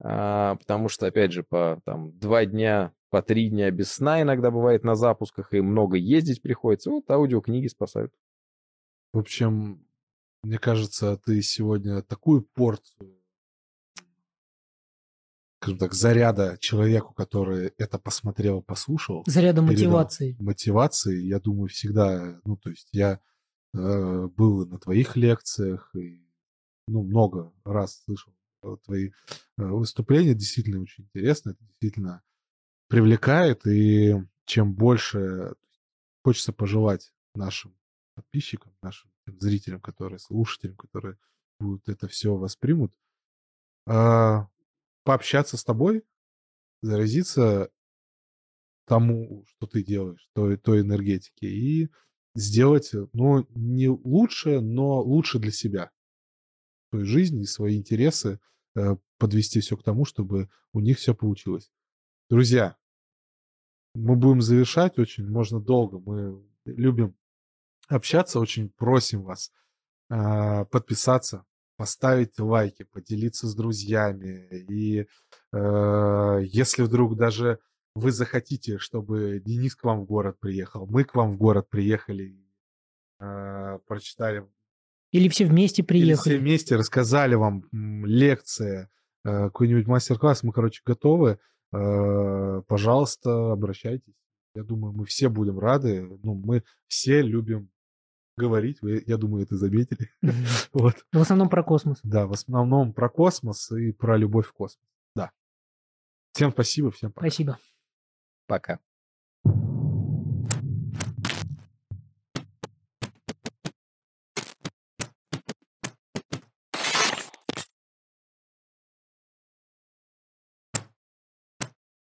э, потому что, опять же, по там, два дня по три дня без сна иногда бывает на запусках, и много ездить приходится. Вот аудиокниги спасают. В общем, мне кажется, ты сегодня такую порцию скажем так, заряда человеку, который это посмотрел, послушал. Заряда мотивации. Мотивации, я думаю, всегда, ну, то есть я э, был на твоих лекциях и, ну, много раз слышал твои э, выступления, действительно очень интересно, это действительно привлекает, и чем больше хочется пожелать нашим подписчикам, нашим зрителям, которые, слушателям, которые будут это все воспримут, а, пообщаться с тобой, заразиться тому, что ты делаешь, той, той энергетике, и сделать, ну, не лучше, но лучше для себя. Свою жизнь и свои интересы э, подвести все к тому, чтобы у них все получилось. Друзья, мы будем завершать очень, можно долго. Мы любим общаться, очень просим вас э, подписаться, поставить лайки, поделиться с друзьями. И э, если вдруг даже вы захотите, чтобы Денис к вам в город приехал, мы к вам в город приехали, э, прочитали. Или все вместе приехали. Или все вместе рассказали вам лекции, э, какой-нибудь мастер-класс, мы, короче, готовы. Э, пожалуйста, обращайтесь. Я думаю, мы все будем рады. Ну, мы все любим говорить. Вы, я думаю, это заметили. вот. В основном про космос. Да, в основном про космос и про любовь в космос. Да. Всем спасибо, всем пока. Спасибо. Пока.